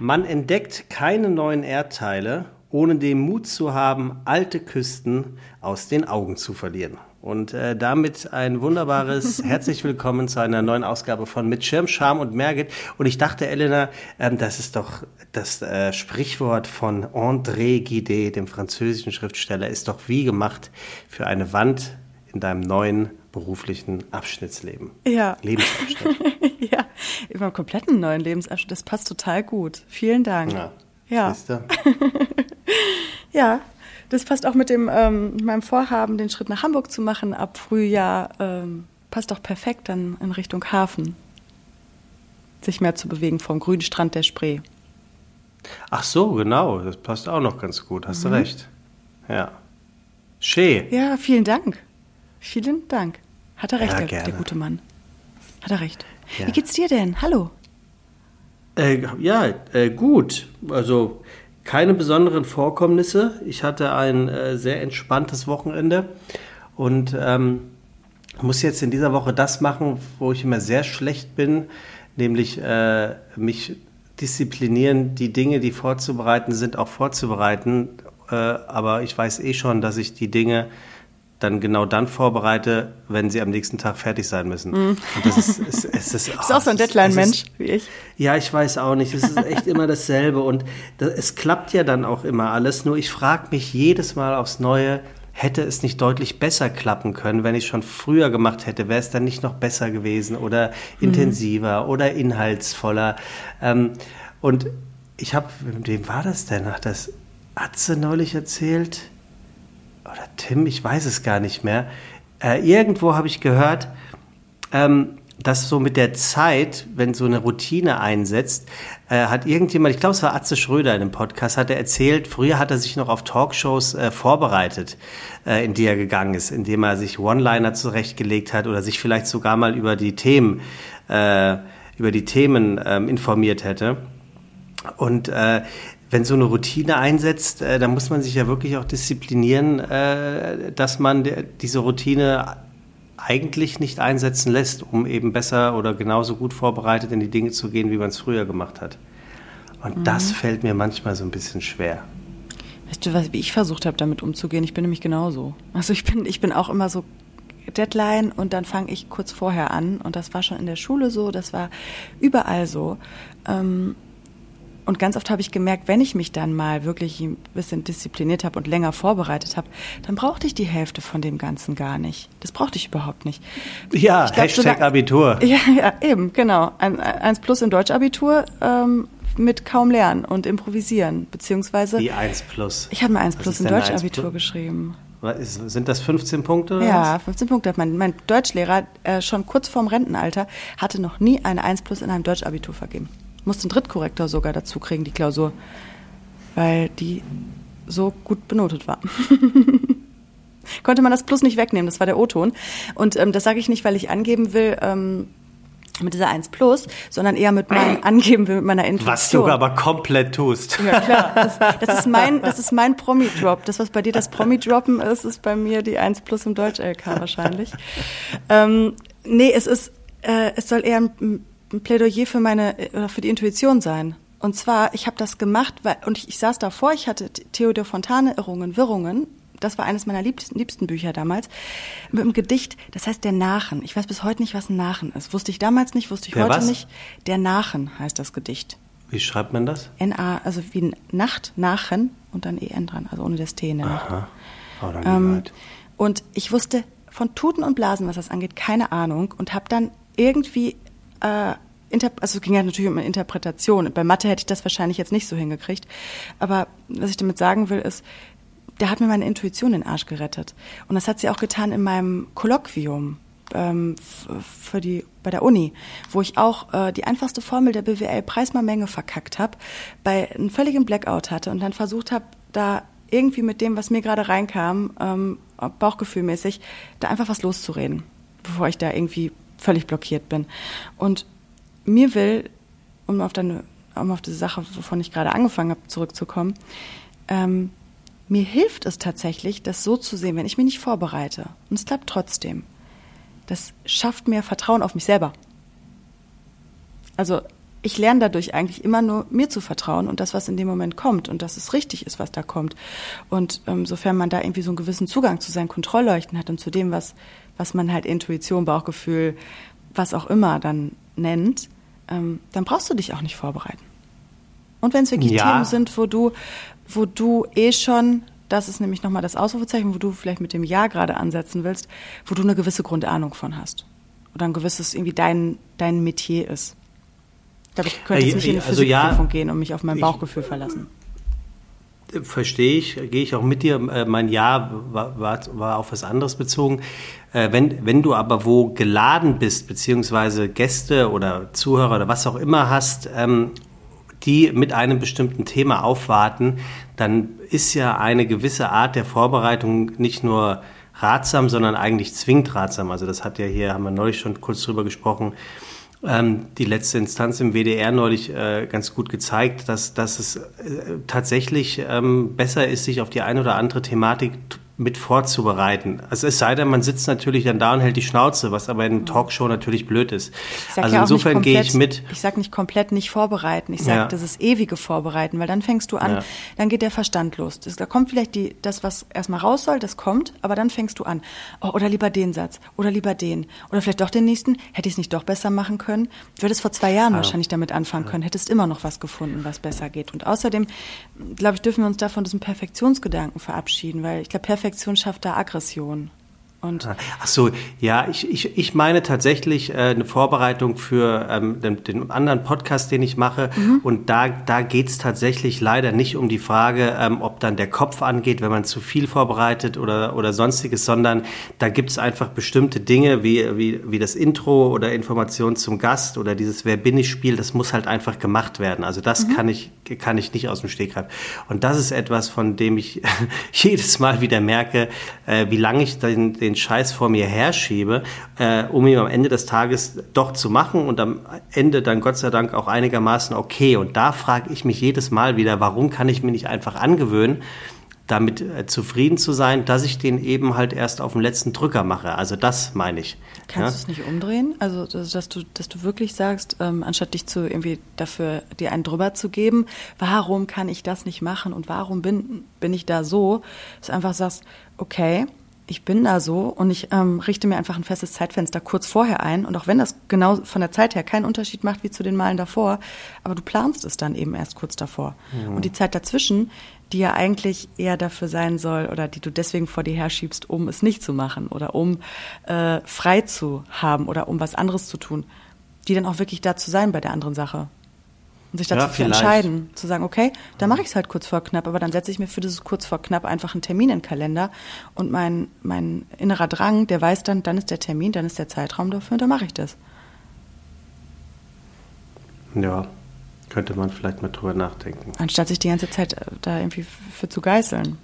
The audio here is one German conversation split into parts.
Man entdeckt keine neuen Erdteile, ohne den Mut zu haben, alte Küsten aus den Augen zu verlieren. Und äh, damit ein wunderbares herzlich willkommen zu einer neuen Ausgabe von Mit Schirm, Charme und Merget. Und ich dachte, Elena, ähm, das ist doch das äh, Sprichwort von André Guidet, dem französischen Schriftsteller, ist doch wie gemacht für eine Wand in deinem neuen beruflichen Abschnittsleben. Ja. Lebensabschnitt. über einen kompletten neuen Lebensabschnitt. Das passt total gut. Vielen Dank. Ja. Ja. Ja, das passt auch mit dem ähm, meinem Vorhaben, den Schritt nach Hamburg zu machen ab Frühjahr. Ähm, passt auch perfekt dann in Richtung Hafen. Sich mehr zu bewegen vom grünen Strand der Spree. Ach so, genau. Das passt auch noch ganz gut. Hast du recht. Ja. Schön. Ja, vielen Dank. Vielen Dank. Hat er recht, Ja, der, der gute Mann. Hat er recht. Ja. Wie geht's dir denn? Hallo. Äh, ja, äh, gut. Also keine besonderen Vorkommnisse. Ich hatte ein äh, sehr entspanntes Wochenende und ähm, muss jetzt in dieser Woche das machen, wo ich immer sehr schlecht bin, nämlich äh, mich disziplinieren, die Dinge, die vorzubereiten sind, auch vorzubereiten. Äh, aber ich weiß eh schon, dass ich die Dinge dann genau dann vorbereite, wenn sie am nächsten Tag fertig sein müssen. Und das ist, es, es ist, Mhm. Bist du auch so ein Deadline-Mensch wie ich? ja, ich weiß auch nicht. Es ist echt immer dasselbe. Und das, es klappt ja dann auch immer alles. Nur ich frage mich jedes Mal aufs Neue, hätte es nicht deutlich besser klappen können, wenn ich schon früher gemacht hätte? Wäre es dann nicht noch besser gewesen oder intensiver oder inhaltsvoller? Ähm, und ich habe, mit wem war das denn? Ach, das Atze neulich erzählt? Oder Tim, ich weiß es gar nicht mehr. Äh, irgendwo habe ich gehört, ähm, dass so mit der Zeit, wenn so eine Routine einsetzt, äh, hat irgendjemand, ich glaube es war Atze Schröder in dem Podcast, hat er erzählt, früher hat er sich noch auf Talkshows äh, vorbereitet, äh, in die er gegangen ist, indem er sich One-Liner zurechtgelegt hat oder sich vielleicht sogar mal über die Themen, äh, über die Themen ähm, informiert hätte. Und äh, wenn so eine Routine einsetzt, äh, dann muss man sich ja wirklich auch disziplinieren, äh, dass man diese Routine eigentlich nicht einsetzen lässt, um eben besser oder genauso gut vorbereitet in die Dinge zu gehen, wie man es früher gemacht hat. Und das fällt mir manchmal so ein bisschen schwer. Weißt du, was, wie ich versucht habe, damit umzugehen? Ich bin nämlich genauso. Also ich bin, ich bin auch immer so Deadline und dann fange ich kurz vorher an. Und das war schon in der Schule so, das war überall so. Ähm, und ganz oft habe ich gemerkt, wenn ich mich dann mal wirklich ein bisschen diszipliniert habe und länger vorbereitet habe, dann brauchte ich die Hälfte von dem Ganzen gar nicht. Das brauchte ich überhaupt nicht. Ja, glaub, Hashtag solang- Abitur. Ja, ja, eben, genau. Ein, eins plus im Deutschabitur ähm, mit kaum lernen und improvisieren, beziehungsweise Die 1 plus. ich habe mal eins Was plus im denn eine 1 Deutschabitur geschrieben. Ist- Sind das 15 Punkte? Ja, was? 15 Punkte mein, mein Deutschlehrer äh, schon kurz vorm Rentenalter hatte noch nie eine 1 plus in einem Deutschabitur vergeben. Musste einen Drittkorrektor sogar dazu kriegen, die Klausur, weil die so gut benotet war. Konnte man das Plus nicht wegnehmen, das war der O-Ton. Und ähm, das sage ich nicht, weil ich angeben will, ähm, mit dieser 1 plus, sondern eher mit meinem Angeben will, mit meiner Intuition. Was du aber komplett tust. Ja, klar. Das, das ist mein, das ist mein Promi-Drop. Das, was bei dir das Promi-Droppen ist, ist bei mir die 1 plus im Deutsch-LK wahrscheinlich. ähm, nee, es ist, äh, es soll eher ein, ein Plädoyer für meine, äh, oder für die Intuition sein. Und zwar, ich habe das gemacht, weil, und ich, ich saß davor, ich hatte Theodor Fontane, Irrungen, Wirrungen. Das war eines meiner liebsten, liebsten Bücher damals. Mit einem Gedicht, das heißt Der Nachen. Ich weiß bis heute nicht, was ein Nachen ist. Wusste ich damals nicht, wusste ich Der heute was? nicht. Der Nachen heißt das Gedicht. Wie schreibt man das? N-A, also wie Nacht, Nachen und dann EN dran, also ohne das T in der Nacht. Aha. Oh, dann Ähm, halt. und ich wusste von Tuten und Blasen, was das angeht, keine Ahnung und habe dann irgendwie, äh, also es ging ja natürlich um eine Interpretation. Bei Mathe hätte ich das wahrscheinlich jetzt nicht so hingekriegt. Aber was ich damit sagen will, ist, der hat mir meine Intuition den Arsch gerettet. Und das hat sie auch getan in meinem Kolloquium ähm, für die, bei der Uni, wo ich auch äh, die einfachste Formel der BWL Preis mal Menge verkackt habe, bei einem völligen Blackout hatte und dann versucht habe, da irgendwie mit dem, was mir gerade reinkam, ähm, bauchgefühlmäßig, da einfach was loszureden, bevor ich da irgendwie völlig blockiert bin. Und mir will, um auf, deine, um auf diese Sache, wovon ich gerade angefangen habe, zurückzukommen, ähm, mir hilft es tatsächlich, das so zu sehen, wenn ich mich nicht vorbereite. Und es klappt trotzdem. Das schafft mir Vertrauen auf mich selber. Also ich lerne dadurch eigentlich immer nur mir zu vertrauen und das, was in dem Moment kommt und dass es richtig ist, was da kommt. Und ähm, sofern man da irgendwie so einen gewissen Zugang zu seinen Kontrollleuchten hat und zu dem, was, was man halt Intuition, Bauchgefühl, was auch immer dann nennt, ähm, dann brauchst du dich auch nicht vorbereiten. Und wenn es wirklich ja. Themen sind, wo du, wo du eh schon, das ist nämlich nochmal das Ausrufezeichen, wo du vielleicht mit dem Ja gerade ansetzen willst, wo du eine gewisse Grundahnung von hast. Oder ein gewisses irgendwie dein, dein Metier ist. Ich glaube, ich könnte jetzt nicht in eine also Physikprüfung ja, gehen und mich auf mein Bauchgefühl ich, verlassen. Verstehe ich, gehe ich auch mit dir. Äh, mein Ja war, war, war auf was anderes bezogen. Äh, wenn, wenn du aber wo geladen bist, beziehungsweise Gäste oder Zuhörer oder was auch immer hast, ähm, die mit einem bestimmten Thema aufwarten, dann ist ja eine gewisse Art der Vorbereitung nicht nur ratsam, sondern eigentlich zwingend ratsam. Also das hat ja hier, haben wir neulich schon kurz drüber gesprochen, ähm, die letzte Instanz im WDR neulich äh, ganz gut gezeigt, dass, dass es äh, tatsächlich ähm, besser ist, sich auf die eine oder andere Thematik mit vorzubereiten. Also es sei denn, man sitzt natürlich dann da und hält die Schnauze, was aber in einer Talkshow natürlich blöd ist. Also ja insofern gehe ich mit. Ich sage nicht komplett nicht vorbereiten. Ich sage, ja. das ist ewige Vorbereiten, weil dann fängst du an, ja. dann geht der Verstand los. Das, da kommt vielleicht die, das, was erstmal raus soll, das kommt, aber dann fängst du an. Oh, oder lieber den Satz, oder lieber den, oder vielleicht doch den nächsten. Hätte ich es nicht doch besser machen können? Du hättest vor zwei Jahren ja. wahrscheinlich damit anfangen können, hättest immer noch was gefunden, was besser geht. Und außerdem, glaube ich, dürfen wir uns davon diesem Perfektionsgedanken verabschieden, weil ich glaube, Perfektion Perfektion schafft da Aggression. Und Ach so, ja, ich, ich, ich meine tatsächlich äh, eine Vorbereitung für ähm, den, den, anderen Podcast, den ich mache. Mhm. Und da, da geht es tatsächlich leider nicht um die Frage, ähm, ob dann der Kopf angeht, wenn man zu viel vorbereitet oder, oder sonstiges, sondern da gibt es einfach bestimmte Dinge wie, wie, wie das Intro oder Information zum Gast oder dieses Wer bin ich Spiel, das muss halt einfach gemacht werden. Also das mhm. kann, ich, kann ich nicht aus dem Stegreif. Und das ist etwas, von dem ich jedes Mal wieder merke, äh, wie lange ich den, den den Scheiß vor mir herschiebe, äh, um ihn am Ende des Tages doch zu machen und am Ende dann Gott sei Dank auch einigermaßen okay. Und da frage ich mich jedes Mal wieder, warum kann ich mir nicht einfach angewöhnen, damit äh, zufrieden zu sein, dass ich den eben halt erst auf den letzten Drücker mache. Also das meine ich. Kannst ja? du es nicht umdrehen? Also dass, du, dass du wirklich sagst, ähm, anstatt dich zu irgendwie dafür dir einen drüber zu geben, warum kann ich das nicht machen und warum bin, bin ich da so, dass du einfach sagst, okay, ich bin da so und ich ähm, richte mir einfach ein festes Zeitfenster kurz vorher ein. Und auch wenn das genau von der Zeit her keinen Unterschied macht wie zu den Malen davor, aber du planst es dann eben erst kurz davor. Mhm. Und die Zeit dazwischen, die ja eigentlich eher dafür sein soll oder die du deswegen vor dir herschiebst, um es nicht zu machen oder um äh, frei zu haben oder um was anderes zu tun, die dann auch wirklich da zu sein bei der anderen Sache. Und sich dazu ja, zu entscheiden, zu sagen, okay, dann mache ich es halt kurz vor knapp, aber dann setze ich mir für dieses kurz vor knapp einfach einen Termin in den Kalender und mein, mein innerer Drang, der weiß dann, dann ist der Termin, dann ist der Zeitraum dafür und dann mache ich das. Ja, könnte man vielleicht mal drüber nachdenken. Anstatt sich die ganze Zeit äh, da irgendwie für zu geißeln.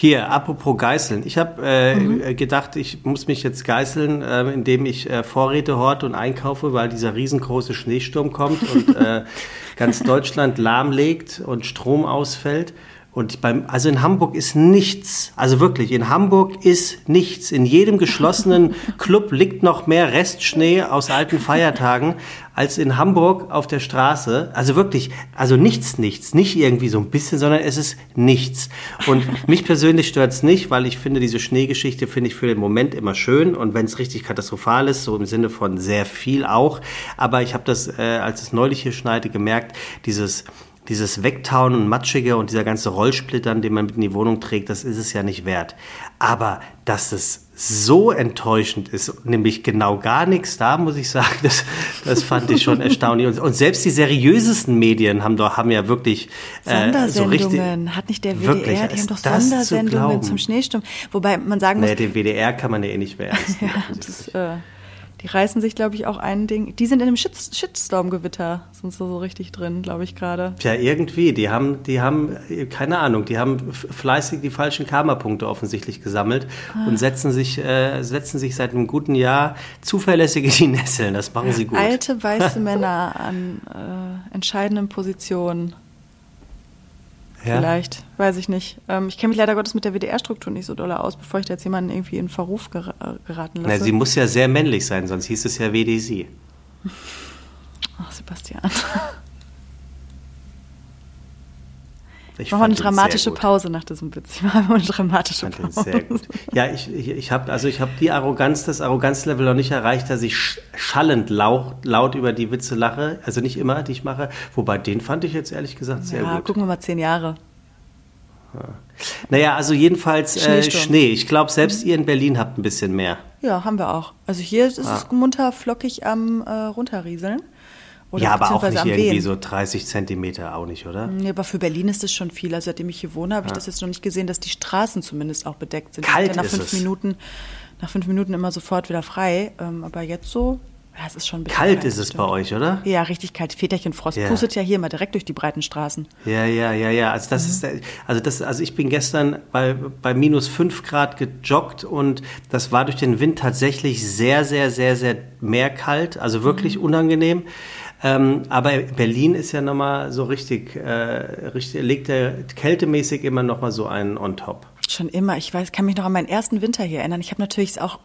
Hier, apropos Geißeln. Ich habe äh, mhm. gedacht, ich muss mich jetzt geißeln, äh, indem ich äh, Vorräte horte und einkaufe, weil dieser riesengroße Schneesturm kommt und äh, ganz Deutschland lahmlegt und Strom ausfällt. Und beim, also in Hamburg ist nichts, also wirklich, in Hamburg ist nichts. In jedem geschlossenen Club liegt noch mehr Restschnee aus alten Feiertagen als in Hamburg auf der Straße. Also wirklich, also nichts, nichts. Nicht irgendwie so ein bisschen, sondern es ist nichts. Und mich persönlich stört es nicht, weil ich finde, diese Schneegeschichte finde ich für den Moment immer schön. Und wenn es richtig katastrophal ist, so im Sinne von sehr viel auch. Aber ich habe das, äh, als es neulich hier schneite, gemerkt, dieses dieses Wegtauen und Matschige und dieser ganze Rollsplittern, den man mit in die Wohnung trägt, das ist es ja nicht wert. Aber dass es so enttäuschend ist, nämlich genau gar nichts da, muss ich sagen, das, das fand ich schon erstaunlich. Und, und selbst die seriösesten Medien haben doch, haben ja wirklich äh, so richtig, hat nicht der WDR, wirklich, die haben doch Sondersendungen zum Schneesturm. Wobei man sagen muss... Nee, den WDR kann man ja eh nicht mehr ernst ja, das, äh, die reißen sich, glaube ich, auch ein Ding. Die sind in einem Shit Shitstorm-Gewitter, sind so, so richtig drin, glaube ich, gerade. Tja, irgendwie. Die haben, die haben, keine Ahnung, die haben fleißig die falschen Karma-Punkte offensichtlich gesammelt ah. und setzen sich, äh, setzen sich seit einem guten Jahr zuverlässig in die Nesseln. Das machen sie gut. Alte weiße Männer an äh, entscheidenden Positionen. Ja. Vielleicht, weiß ich nicht. Ähm, ich kenne mich leider Gottes mit der WDR-Struktur nicht so doll aus, bevor ich da jetzt jemanden irgendwie in Verruf ger äh, geraten lasse. Na, sie muss ja sehr männlich sein, sonst hieß es ja WDC. Ach, Sebastian. Ich Machen wir eine dramatische. Pause nach diesem Witz. Ich mache eine dramatische Pause. sehr gut. Ja, ich, ich, ich habe also ich habe die Arroganz, das Arroganzlevel noch nicht erreicht, dass ich sch- schallend laut, laut über die Witze lache. Also nicht immer, die ich mache. Wobei den fand ich jetzt ehrlich gesagt sehr Ja, gut. gucken wir mal zehn Jahre. Naja, also jedenfalls äh. Schnee. Ich glaube, selbst ihr in Berlin habt ein bisschen mehr. Ja, haben wir auch. Also hier ist Ah. es munter flockig am äh, runterrieseln. Oder ja, aber auch nicht irgendwie Wehen. so 30 Zentimeter, auch nicht, oder? Nee, aber für Berlin ist es schon viel. Also seitdem ich hier wohne, habe ich das jetzt noch nicht gesehen, dass die Straßen zumindest auch bedeckt sind. Kalt nach ist fünf es. Minuten, nach fünf Minuten immer sofort wieder frei. Ähm, aber jetzt so, ja, es ist schon ein bisschen Kalt ist das es stimmt. bei euch, oder? Ja, richtig kalt. Väterchen Frost Ja. pustet ja hier mal direkt durch die breiten Straßen. Ja, ja, ja, ja. Also das ist, der- also das, also ich bin gestern bei, bei minus 5 Grad gejoggt und das war durch den Wind tatsächlich sehr, sehr, sehr, sehr mehr kalt, also wirklich unangenehm. Ähm, aber Berlin ist ja nochmal so richtig, äh, richtig, legt er kältemäßig immer nochmal so einen on top. Schon immer. Ich weiß, kann mich noch an meinen ersten Winter hier erinnern. Ich habe natürlich auch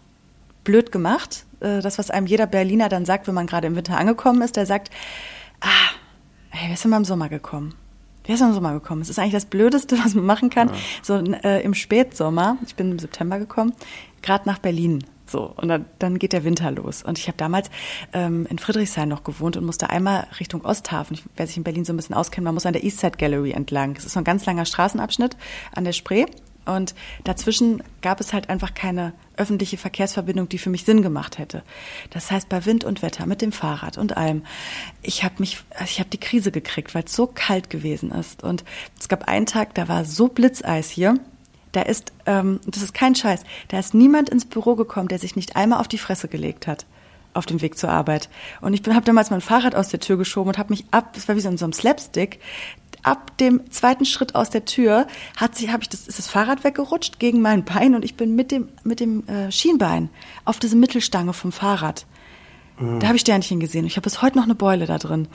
blöd gemacht. Äh, Das, was einem jeder Berliner dann sagt, wenn man gerade im Winter angekommen ist, der sagt, ah, hey, wer ist denn mal im Sommer gekommen? Wer ist denn im Sommer gekommen? Es ist eigentlich das Blödeste, was man machen kann. So äh, im Spätsommer, ich bin im September gekommen, gerade nach Berlin. So, und dann, dann geht der Winter los. Und ich habe damals ähm, in Friedrichshain noch gewohnt und musste einmal Richtung Osthafen. Ich, wer sich in Berlin so ein bisschen auskennt, man muss an der Eastside Gallery entlang. Es ist so ein ganz langer Straßenabschnitt an der Spree. Und dazwischen gab es halt einfach keine öffentliche Verkehrsverbindung, die für mich Sinn gemacht hätte. Das heißt, bei Wind und Wetter, mit dem Fahrrad und allem, ich habe mich, ich habe die Krise gekriegt, weil es so kalt gewesen ist. Und es gab einen Tag, da war so Blitzeis hier. Da ist, ähm, das ist kein Scheiß, da ist niemand ins Büro gekommen, der sich nicht einmal auf die Fresse gelegt hat auf dem Weg zur Arbeit. Und ich habe damals mein Fahrrad aus der Tür geschoben und habe mich ab, das war wie so in so einem Slapstick, ab dem zweiten Schritt aus der Tür hat sie, habe ich das, ist das Fahrrad weggerutscht gegen mein Bein und ich bin mit dem mit dem äh, Schienbein auf diese Mittelstange vom Fahrrad. Da habe ich Sternchen gesehen. Ich habe bis heute noch eine Beule da drin.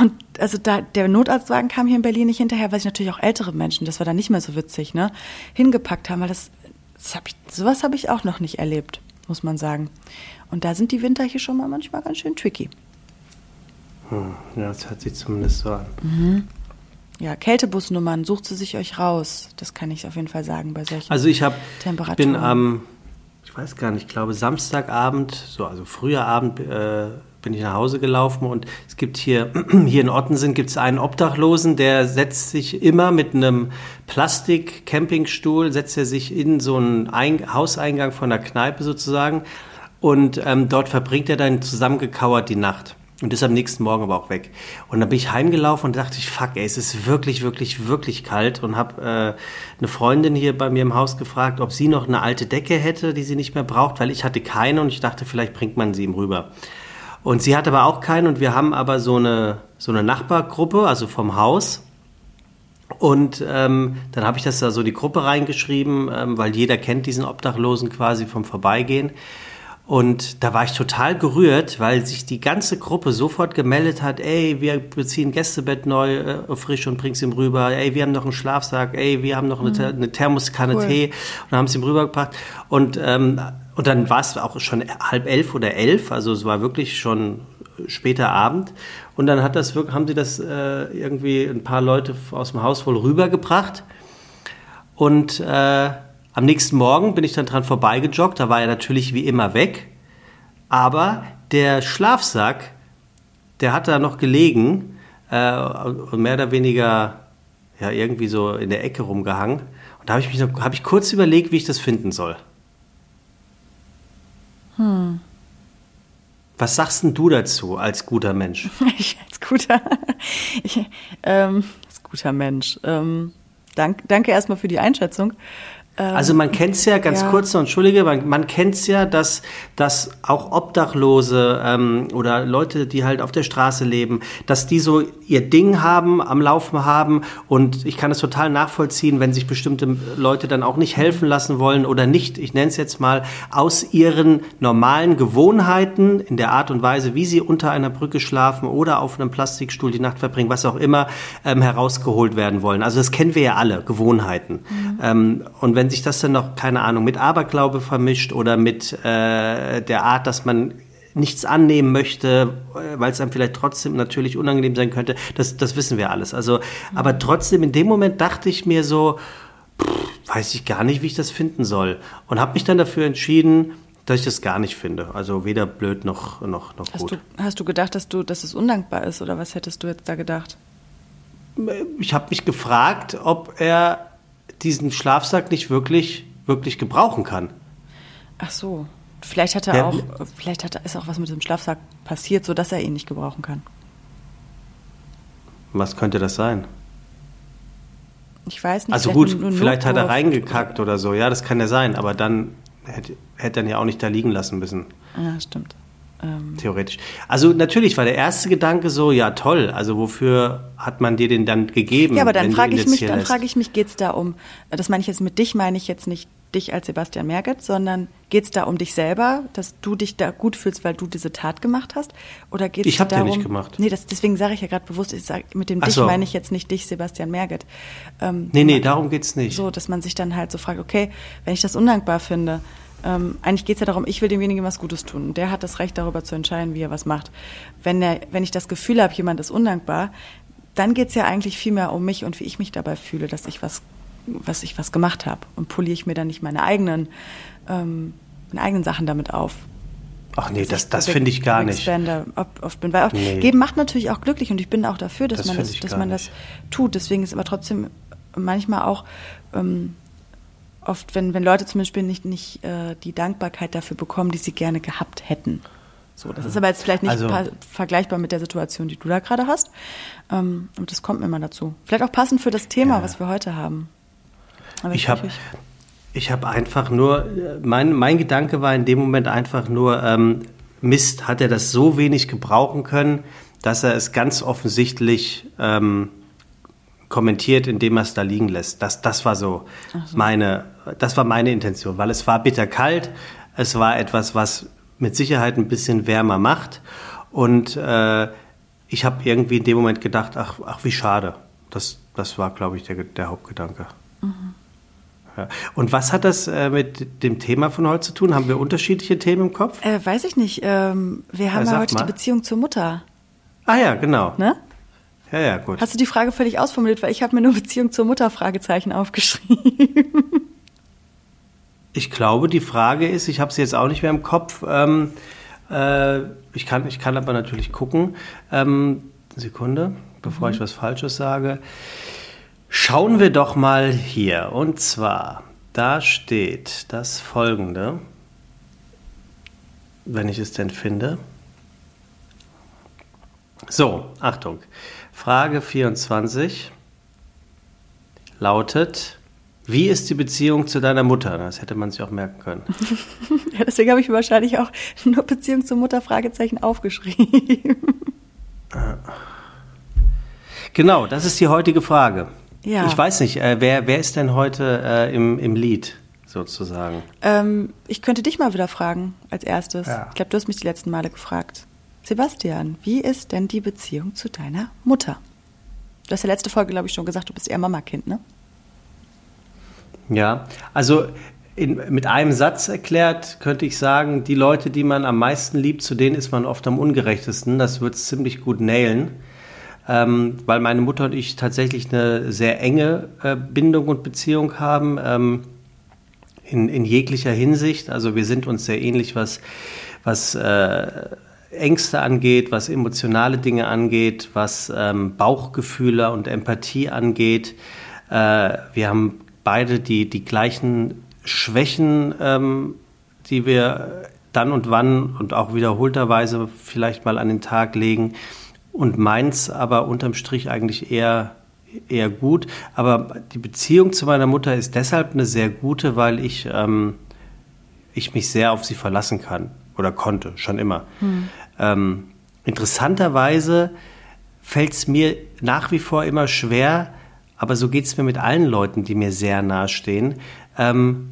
Und also da der Notarztwagen kam hier in Berlin nicht hinterher, weil sich natürlich auch ältere Menschen, das war dann nicht mehr so witzig, ne, hingepackt haben, weil das, das hab ich, sowas habe ich auch noch nicht erlebt, muss man sagen. Und da sind die Winter hier schon mal manchmal ganz schön tricky. Hm, ja, das hört sich zumindest so an. Ja, Kältebusnummern, sucht sie sich euch raus. Das kann ich auf jeden Fall sagen bei solchen Also ich habe Temperaturen. bin am, ich weiß gar nicht, ich glaube Samstagabend, so also früher Abend äh, bin ich nach Hause gelaufen und es gibt hier hier in Ottensen gibt es einen Obdachlosen, der setzt sich immer mit einem Plastik-Campingstuhl setzt er sich in so einen Ein Hauseingang von der Kneipe sozusagen und ähm, dort verbringt er dann zusammengekauert die Nacht. Und ist am nächsten Morgen aber auch weg. Und dann bin ich heimgelaufen und dachte ich, fuck, ey, es ist wirklich, wirklich, wirklich kalt. Und habe äh, eine Freundin hier bei mir im Haus gefragt, ob sie noch eine alte Decke hätte, die sie nicht mehr braucht, weil ich hatte keine und ich dachte, vielleicht bringt man sie ihm rüber. Und sie hat aber auch keine und wir haben aber so eine, so eine Nachbargruppe, also vom Haus. Und ähm, dann habe ich das da so die Gruppe reingeschrieben, ähm, weil jeder kennt diesen Obdachlosen quasi vom Vorbeigehen. Und da war ich total gerührt, weil sich die ganze Gruppe sofort gemeldet hat, ey, wir beziehen Gästebett neu, äh, frisch und bring's ihm rüber, ey, wir haben noch einen Schlafsack, ey, wir haben noch eine, Ther- eine Thermoskanne Cool. Tee und haben es ihm rübergebracht. Und, ähm, und dann war es auch schon halb elf oder elf, also es war wirklich schon später Abend. Und dann hat das wirklich, haben sie das äh, irgendwie ein paar Leute aus dem Haus wohl rübergebracht. Und äh, am nächsten Morgen bin ich dann dran vorbeigejoggt. Da war er natürlich wie immer weg. Aber der Schlafsack, der hat da noch gelegen äh, und mehr oder weniger ja, irgendwie so in der Ecke rumgehangen. Und da habe ich mich noch, habe ich kurz überlegt, wie ich das finden soll. Was sagst denn du dazu als guter Mensch? Ich als guter, ich, ähm, als guter Mensch. Ähm, dank, danke erstmal für die Einschätzung. Ähm, Also man kennt es ja, ganz ja. kurz noch, entschuldige, man, man kennt es ja, dass, dass auch Obdachlose ähm, oder Leute, die halt auf der Straße leben, dass die so ihr Ding haben, am Laufen haben und ich kann es total nachvollziehen, wenn sich bestimmte Leute dann auch nicht helfen lassen wollen oder nicht, ich nenne es jetzt mal, aus ihren normalen Gewohnheiten in der Art und Weise, wie sie unter einer Brücke schlafen oder auf einem Plastikstuhl die Nacht verbringen, was auch immer, ähm, herausgeholt werden wollen. Also das kennen wir ja alle, Gewohnheiten. Ähm, und wenn sich das dann noch, keine Ahnung, mit Aberglaube vermischt oder mit äh, der Art, dass man nichts annehmen möchte, äh, weil es einem vielleicht trotzdem natürlich unangenehm sein könnte. Das, das wissen wir alles. Also, aber trotzdem in dem Moment dachte ich mir so, pff, weiß ich gar nicht, wie ich das finden soll. Und habe mich dann dafür entschieden, dass ich das gar nicht finde. Also weder blöd noch, noch, noch hast gut. Du, hast du gedacht, dass, du, dass es undankbar ist oder was hättest du jetzt da gedacht? Ich habe mich gefragt, ob er diesen Schlafsack nicht wirklich, wirklich gebrauchen kann. Ach so. Vielleicht hat er ja, auch, vielleicht hat, ist auch was mit dem Schlafsack passiert, sodass er ihn nicht gebrauchen kann. Was könnte das sein? Ich weiß nicht. Also gut, vielleicht hat er reingekackt oder so. Ja, das kann ja sein. Aber dann hätte, hätte er ihn ja auch nicht da liegen lassen müssen. Ja, stimmt. Ähm. Theoretisch. Also natürlich war der erste Gedanke so, ja toll, also wofür hat man dir den dann gegeben? Ja, aber dann frage ich mich, dann frage ich mich, geht es da um, das meine ich jetzt mit dich, meine ich jetzt nicht dich als Sebastian Merget, sondern geht es da um dich selber, dass du dich da gut fühlst, weil du diese Tat gemacht hast? Oder geht es darum? Ich habe nicht gemacht. Nee, das, deswegen sage ich ja gerade bewusst, ich sag, mit dem Ach dich so. meine ich jetzt nicht dich, Sebastian Merget. Ähm, nee, nee, darum geht es nicht. So, dass man sich dann halt so fragt, okay, wenn ich das undankbar finde, ähm, eigentlich geht es ja darum, ich will demjenigen was Gutes tun. Und der hat das Recht, darüber zu entscheiden, wie er was macht. Wenn, er, wenn ich das Gefühl habe, jemand ist undankbar, dann geht es ja eigentlich viel mehr um mich und wie ich mich dabei fühle, dass ich was, was ich was gemacht habe. Und poliere ich mir dann nicht meine eigenen, ähm, meine eigenen Sachen damit auf. Ach nee, das, das finde ich gar nicht. Oft bin. Weil auch, nee. Geben macht natürlich auch glücklich und ich bin auch dafür, dass das man, das, dass man das tut. Deswegen ist aber trotzdem manchmal auch ähm, oft, wenn, wenn Leute zum Beispiel nicht, nicht äh, die Dankbarkeit dafür bekommen, die sie gerne gehabt hätten. So, das ist aber jetzt vielleicht nicht also, vergleichbar mit der Situation, die du da gerade hast. Ähm, und das kommt mir mal dazu. Vielleicht auch passend für das Thema, ja. was wir heute haben. Aber ich habe ich habe einfach nur, mein, mein Gedanke war in dem Moment einfach nur, ähm, Mist, hat er das so wenig gebrauchen können, dass er es ganz offensichtlich ähm, kommentiert, indem er es da liegen lässt. Das, das war so, so, meine, das war meine Intention, weil es war bitterkalt, es war etwas, was mit Sicherheit ein bisschen wärmer macht und äh, ich habe irgendwie in dem Moment gedacht, ach, ach wie schade. Das, das war, glaube ich, der, der Hauptgedanke. Mhm. Ja. Und was hat das äh, mit dem Thema von heute zu tun? Haben wir unterschiedliche Themen im Kopf? Äh, weiß ich nicht. Ähm, wir haben ja, heute mal. die Beziehung zur Mutter. Ah ja, genau. Ne? Ja, ja, gut. Hast du die Frage völlig ausformuliert, weil ich habe mir nur Beziehung zur Mutter Fragezeichen aufgeschrieben. Ich glaube, die Frage ist, ich habe sie jetzt auch nicht mehr im Kopf. Ähm, äh, ich, kann, ich kann aber natürlich gucken. Ähm, Sekunde, bevor mhm. ich was Falsches sage. Schauen wir doch mal hier. Und zwar, da steht das folgende, wenn ich es denn finde. So, Achtung. Frage 24 lautet, wie ist die Beziehung zu deiner Mutter? Das hätte man sich auch merken können. ja, deswegen habe ich wahrscheinlich auch nur Beziehung zur Mutter Fragezeichen aufgeschrieben. Genau, das ist die heutige Frage. Ja. Ich weiß nicht, äh, wer, wer ist denn heute äh, im, im Lied sozusagen? Ähm, ich könnte dich mal wieder fragen als erstes. Ja. Ich glaube, du hast mich die letzten Male gefragt. Sebastian, wie ist denn die Beziehung zu deiner Mutter? Du hast ja letzte Folge, glaube ich, schon gesagt, du bist eher Mama-Kind, ne? Ja, also in, mit einem Satz erklärt könnte ich sagen, die Leute, die man am meisten liebt, zu denen ist man oft am ungerechtesten. Das wird es ziemlich gut nailen, ähm, weil meine Mutter und ich tatsächlich eine sehr enge äh, Bindung und Beziehung haben, ähm, in, in jeglicher Hinsicht. Also wir sind uns sehr ähnlich, was, was äh, Ängste angeht, was emotionale Dinge angeht, was ähm, Bauchgefühle und Empathie angeht. Äh, wir haben beide die, die gleichen Schwächen, ähm, die wir dann und wann und auch wiederholterweise vielleicht mal an den Tag legen. Und meins aber unterm Strich eigentlich eher, eher gut. Aber die Beziehung zu meiner Mutter ist deshalb eine sehr gute, weil ich, ähm, ich mich sehr auf sie verlassen kann oder konnte, schon immer. Hm. Ähm, interessanterweise fällt es mir nach wie vor immer schwer, aber so geht es mir mit allen Leuten, die mir sehr nahe stehen, ähm,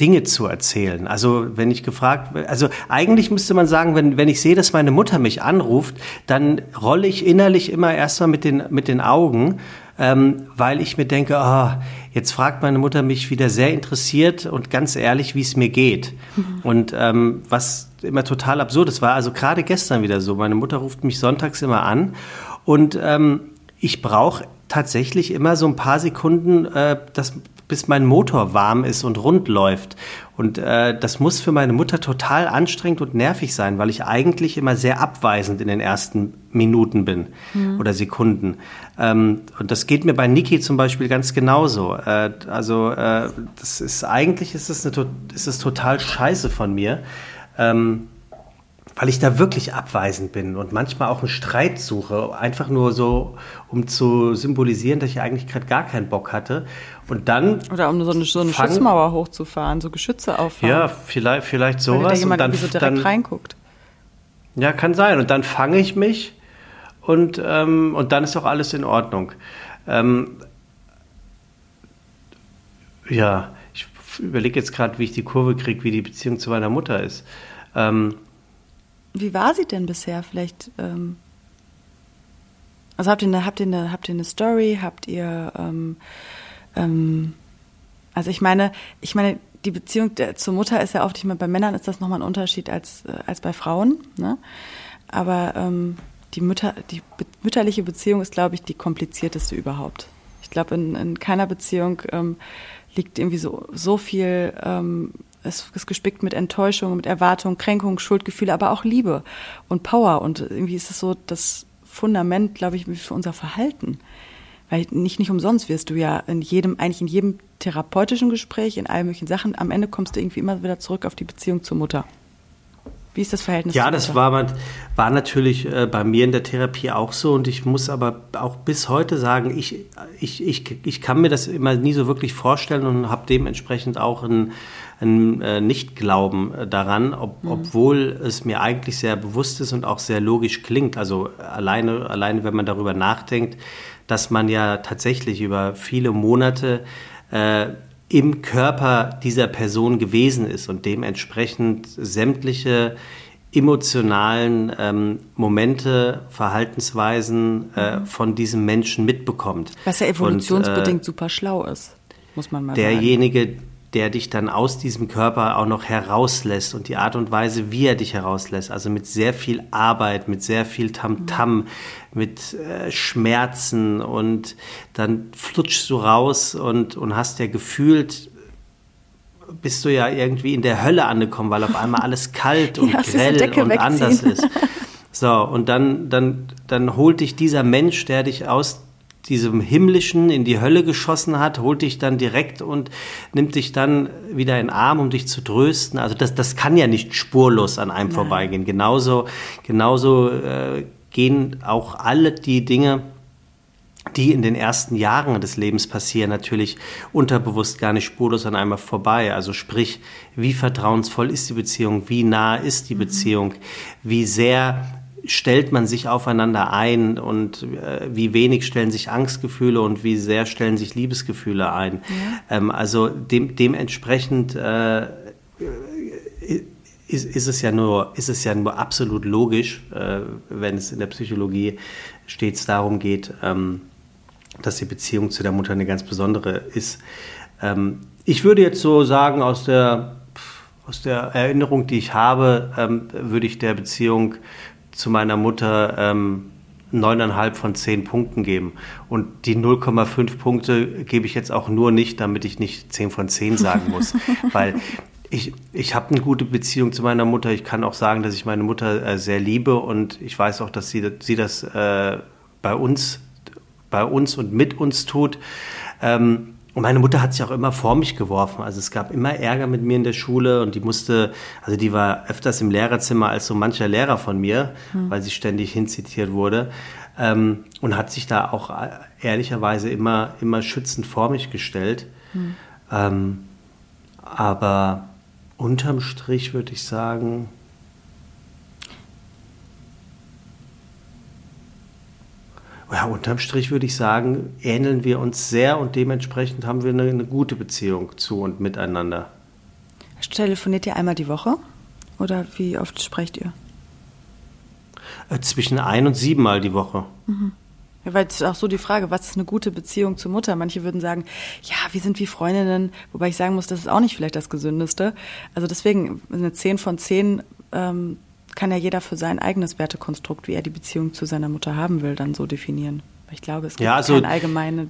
Dinge zu erzählen. Also wenn ich gefragt, also eigentlich müsste man sagen, wenn, wenn ich sehe, dass meine Mutter mich anruft, dann rolle ich innerlich immer erstmal mit den, mit den Augen, ähm, weil ich mir denke, oh, jetzt fragt meine Mutter mich wieder sehr interessiert und ganz ehrlich, wie es mir geht. Mhm. Und ähm, was immer total absurd ist, war also gerade gestern wieder so. Meine Mutter ruft mich sonntags immer an und ähm, ich brauche tatsächlich immer so ein paar Sekunden, äh, das, bis mein Motor warm ist und rund läuft. Und äh, das muss für meine Mutter total anstrengend und nervig sein, weil ich eigentlich immer sehr abweisend in den ersten Minuten bin mhm. oder Sekunden. Ähm, und das geht mir bei Niki zum Beispiel ganz genauso. Äh, also äh, das ist eigentlich ist es, eine, ist es total scheiße von mir. Ähm, weil ich da wirklich abweisend bin und manchmal auch einen Streit suche, einfach nur so, um zu symbolisieren, dass ich eigentlich gerade gar keinen Bock hatte. Und dann. Oder um so eine, so eine Schutzmauer hochzufahren, so Geschütze auffahren. Ja, vielleicht, vielleicht sowas. Weil da jemand und dann, so direkt dann, reinguckt. Ja, kann sein. Und dann fange ich mich und, ähm, und dann ist auch alles in Ordnung. Ähm, ja, ich überlege jetzt gerade, wie ich die Kurve kriege, wie die Beziehung zu meiner Mutter ist. Ähm, wie war sie denn bisher? Vielleicht, ähm, also habt ihr eine, habt ihr eine, habt ihr eine Story? Habt ihr, ähm, also ich meine, ich meine, die Beziehung der, zur Mutter ist ja oft, ich meine, bei Männern ist das nochmal ein Unterschied als, äh, als bei Frauen, ne? Aber ähm, die, Mütter, die be mütterliche Beziehung ist, glaube ich, die komplizierteste überhaupt. Ich glaube, in, in keiner Beziehung ähm, liegt irgendwie so, so viel ähm, es ist gespickt mit Enttäuschung, mit Erwartung, Kränkung, Schuldgefühle, aber auch Liebe und Power. Und irgendwie ist es so das Fundament, glaube ich, für unser Verhalten. Weil nicht, nicht umsonst wirst du ja in jedem, eigentlich in jedem therapeutischen Gespräch, in allen möglichen Sachen, am Ende kommst du irgendwie immer wieder zurück auf die Beziehung zur Mutter. Wie ist das Verhältnis? Ja, das war, war natürlich äh, bei mir in der Therapie auch so und ich muss aber auch bis heute sagen, ich, ich, ich, ich kann mir das immer nie so wirklich vorstellen und habe dementsprechend auch ein, ein äh, Nicht-Glauben daran, ob, mhm. obwohl es mir eigentlich sehr bewusst ist und auch sehr logisch klingt. Also alleine, alleine wenn man darüber nachdenkt, dass man ja tatsächlich über viele Monate äh, im Körper dieser Person gewesen ist und dementsprechend sämtliche emotionalen ähm, Momente, Verhaltensweisen äh, mhm. von diesem Menschen mitbekommt. Was ja evolutionsbedingt und, äh, super schlau ist, muss man mal derjenige, sagen. Derjenige, der dich dann aus diesem Körper auch noch herauslässt und die Art und Weise, wie er dich herauslässt, also mit sehr viel Arbeit, mit sehr viel Tamtam, -Tam, mit äh, Schmerzen und dann flutschst du raus und, und hast ja gefühlt, bist du ja irgendwie in der Hölle angekommen, weil auf einmal alles kalt und ja, grell und wegziehen. anders ist. So, und dann, dann, dann holt dich dieser Mensch, der dich aus diesem Himmlischen in die Hölle geschossen hat, holt dich dann direkt und nimmt dich dann wieder in den Arm, um dich zu trösten. Also das, das kann ja nicht spurlos an einem Nein. vorbeigehen. Genauso, genauso äh, gehen auch alle die Dinge, die in den ersten Jahren des Lebens passieren, natürlich unterbewusst gar nicht spurlos an einmal vorbei. Also sprich, wie vertrauensvoll ist die Beziehung, wie nah ist die mhm. Beziehung, wie sehr stellt man sich aufeinander ein und äh, wie wenig stellen sich Angstgefühle und wie sehr stellen sich Liebesgefühle ein. Ja. Ähm, also dem, dementsprechend äh, ist, ist, es ja nur, ist es ja nur absolut logisch, äh, wenn es in der Psychologie stets darum geht, ähm, dass die Beziehung zu der Mutter eine ganz besondere ist. Ähm, ich würde jetzt so sagen, aus der, aus der Erinnerung, die ich habe, ähm, würde ich der Beziehung zu meiner Mutter ähm, neuneinhalb von zehn Punkten geben. Und die 0,5 Punkte gebe ich jetzt auch nur nicht, damit ich nicht 10 von 10 sagen muss. Weil ich, ich habe eine gute Beziehung zu meiner Mutter. Ich kann auch sagen, dass ich meine Mutter äh, sehr liebe und ich weiß auch, dass sie, sie das äh, bei uns, bei uns und mit uns tut. Ähm, und meine Mutter hat sich auch immer vor mich geworfen. Also es gab immer Ärger mit mir in der Schule und die musste, also die war öfters im Lehrerzimmer als so mancher Lehrer von mir, hm. weil sie ständig hinzitiert wurde. Ähm, und hat sich da auch äh, ehrlicherweise immer, immer schützend vor mich gestellt. Hm. Ähm, aber unterm Strich würde ich sagen, ja, unterm Strich würde ich sagen, ähneln wir uns sehr und dementsprechend haben wir eine, eine gute Beziehung zu und miteinander. telefoniert ihr einmal die Woche? Oder wie oft sprecht ihr? Äh, zwischen ein und siebenmal die Woche. Mhm. Ja, weil es ist auch so die Frage, was ist eine gute Beziehung zur Mutter? Manche würden sagen, ja, wir sind wie Freundinnen, wobei ich sagen muss, das ist auch nicht vielleicht das Gesündeste. Also deswegen, eine 10 von 10 ähm, kann ja jeder für sein eigenes Wertekonstrukt, wie er die Beziehung zu seiner Mutter haben will, dann so definieren. Ich glaube, es gibt ja, also keine allgemeine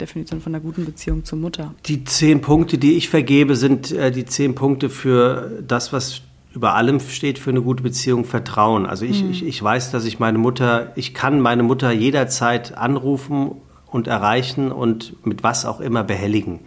Definition von einer guten Beziehung zur Mutter. Die zehn Punkte, die ich vergebe, sind äh, die zehn Punkte für das, was über allem steht für eine gute Beziehung Vertrauen. Also ich, mhm. ich, ich weiß, dass ich meine Mutter, ich kann meine Mutter jederzeit anrufen und erreichen und mit was auch immer behelligen.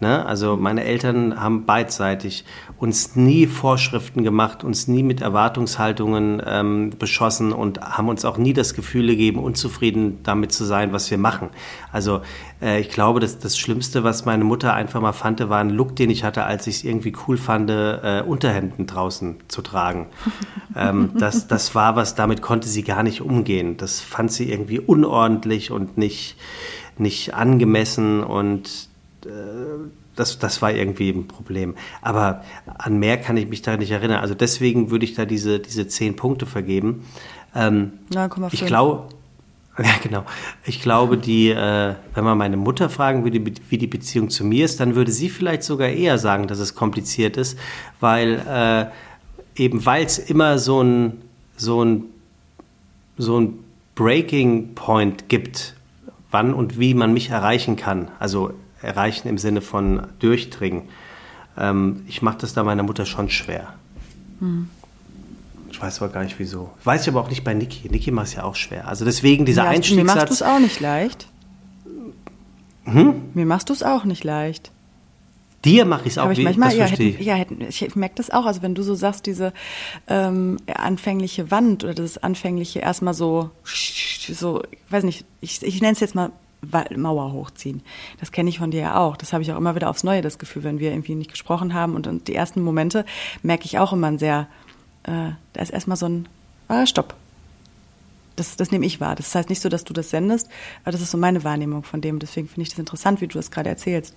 Ne? Also meine Eltern haben beidseitig uns nie Vorschriften gemacht, uns nie mit Erwartungshaltungen ähm, beschossen und haben uns auch nie das Gefühl gegeben, unzufrieden damit zu sein, was wir machen. Also äh, ich glaube, dass das Schlimmste, was meine Mutter einfach mal fand, war ein Look, den ich hatte, als ich es irgendwie cool fand, äh, Unterhemden draußen zu tragen. ähm, das, das war was, damit konnte sie gar nicht umgehen. Das fand sie irgendwie unordentlich und nicht, nicht angemessen und das, das war irgendwie ein Problem. Aber an mehr kann ich mich da nicht erinnern. Also deswegen würde ich da diese, diese zehn Punkte vergeben. Ähm, 9,5. Ich glaube, ja, genau. Ich glaube, die, äh, wenn man meine Mutter fragen würde, wie die Beziehung zu mir ist, dann würde sie vielleicht sogar eher sagen, dass es kompliziert ist, weil äh, eben weil es immer so ein, so ein, so ein Breaking Point gibt, wann und wie man mich erreichen kann. Also erreichen im Sinne von durchdringen. Ähm, ich mache das da meiner Mutter schon schwer. Hm. Ich weiß aber gar nicht wieso. Weiß ich aber auch nicht bei Niki. Niki macht es ja auch schwer. Also deswegen dieser ja, Einstiegssatz. Mir machst du es auch nicht leicht. Hm? Mir machst du es auch nicht leicht. Dir mache ich es auch nicht. manchmal, ja, hätten, ja hätten, ich merke das auch. Also wenn du so sagst, diese ähm, anfängliche Wand oder das anfängliche erstmal so, so, ich weiß nicht, ich, ich nenne es jetzt mal Mauer hochziehen. Das kenne ich von dir ja auch. Das habe ich auch immer wieder aufs Neue, das Gefühl, wenn wir irgendwie nicht gesprochen haben. Und, und die ersten Momente merke ich auch immer ein sehr, äh, da ist erstmal so ein ah, Stopp. Das, das nehme ich wahr. Das heißt nicht so, dass du das sendest, aber das ist so meine Wahrnehmung von dem. Deswegen finde ich das interessant, wie du das gerade erzählst.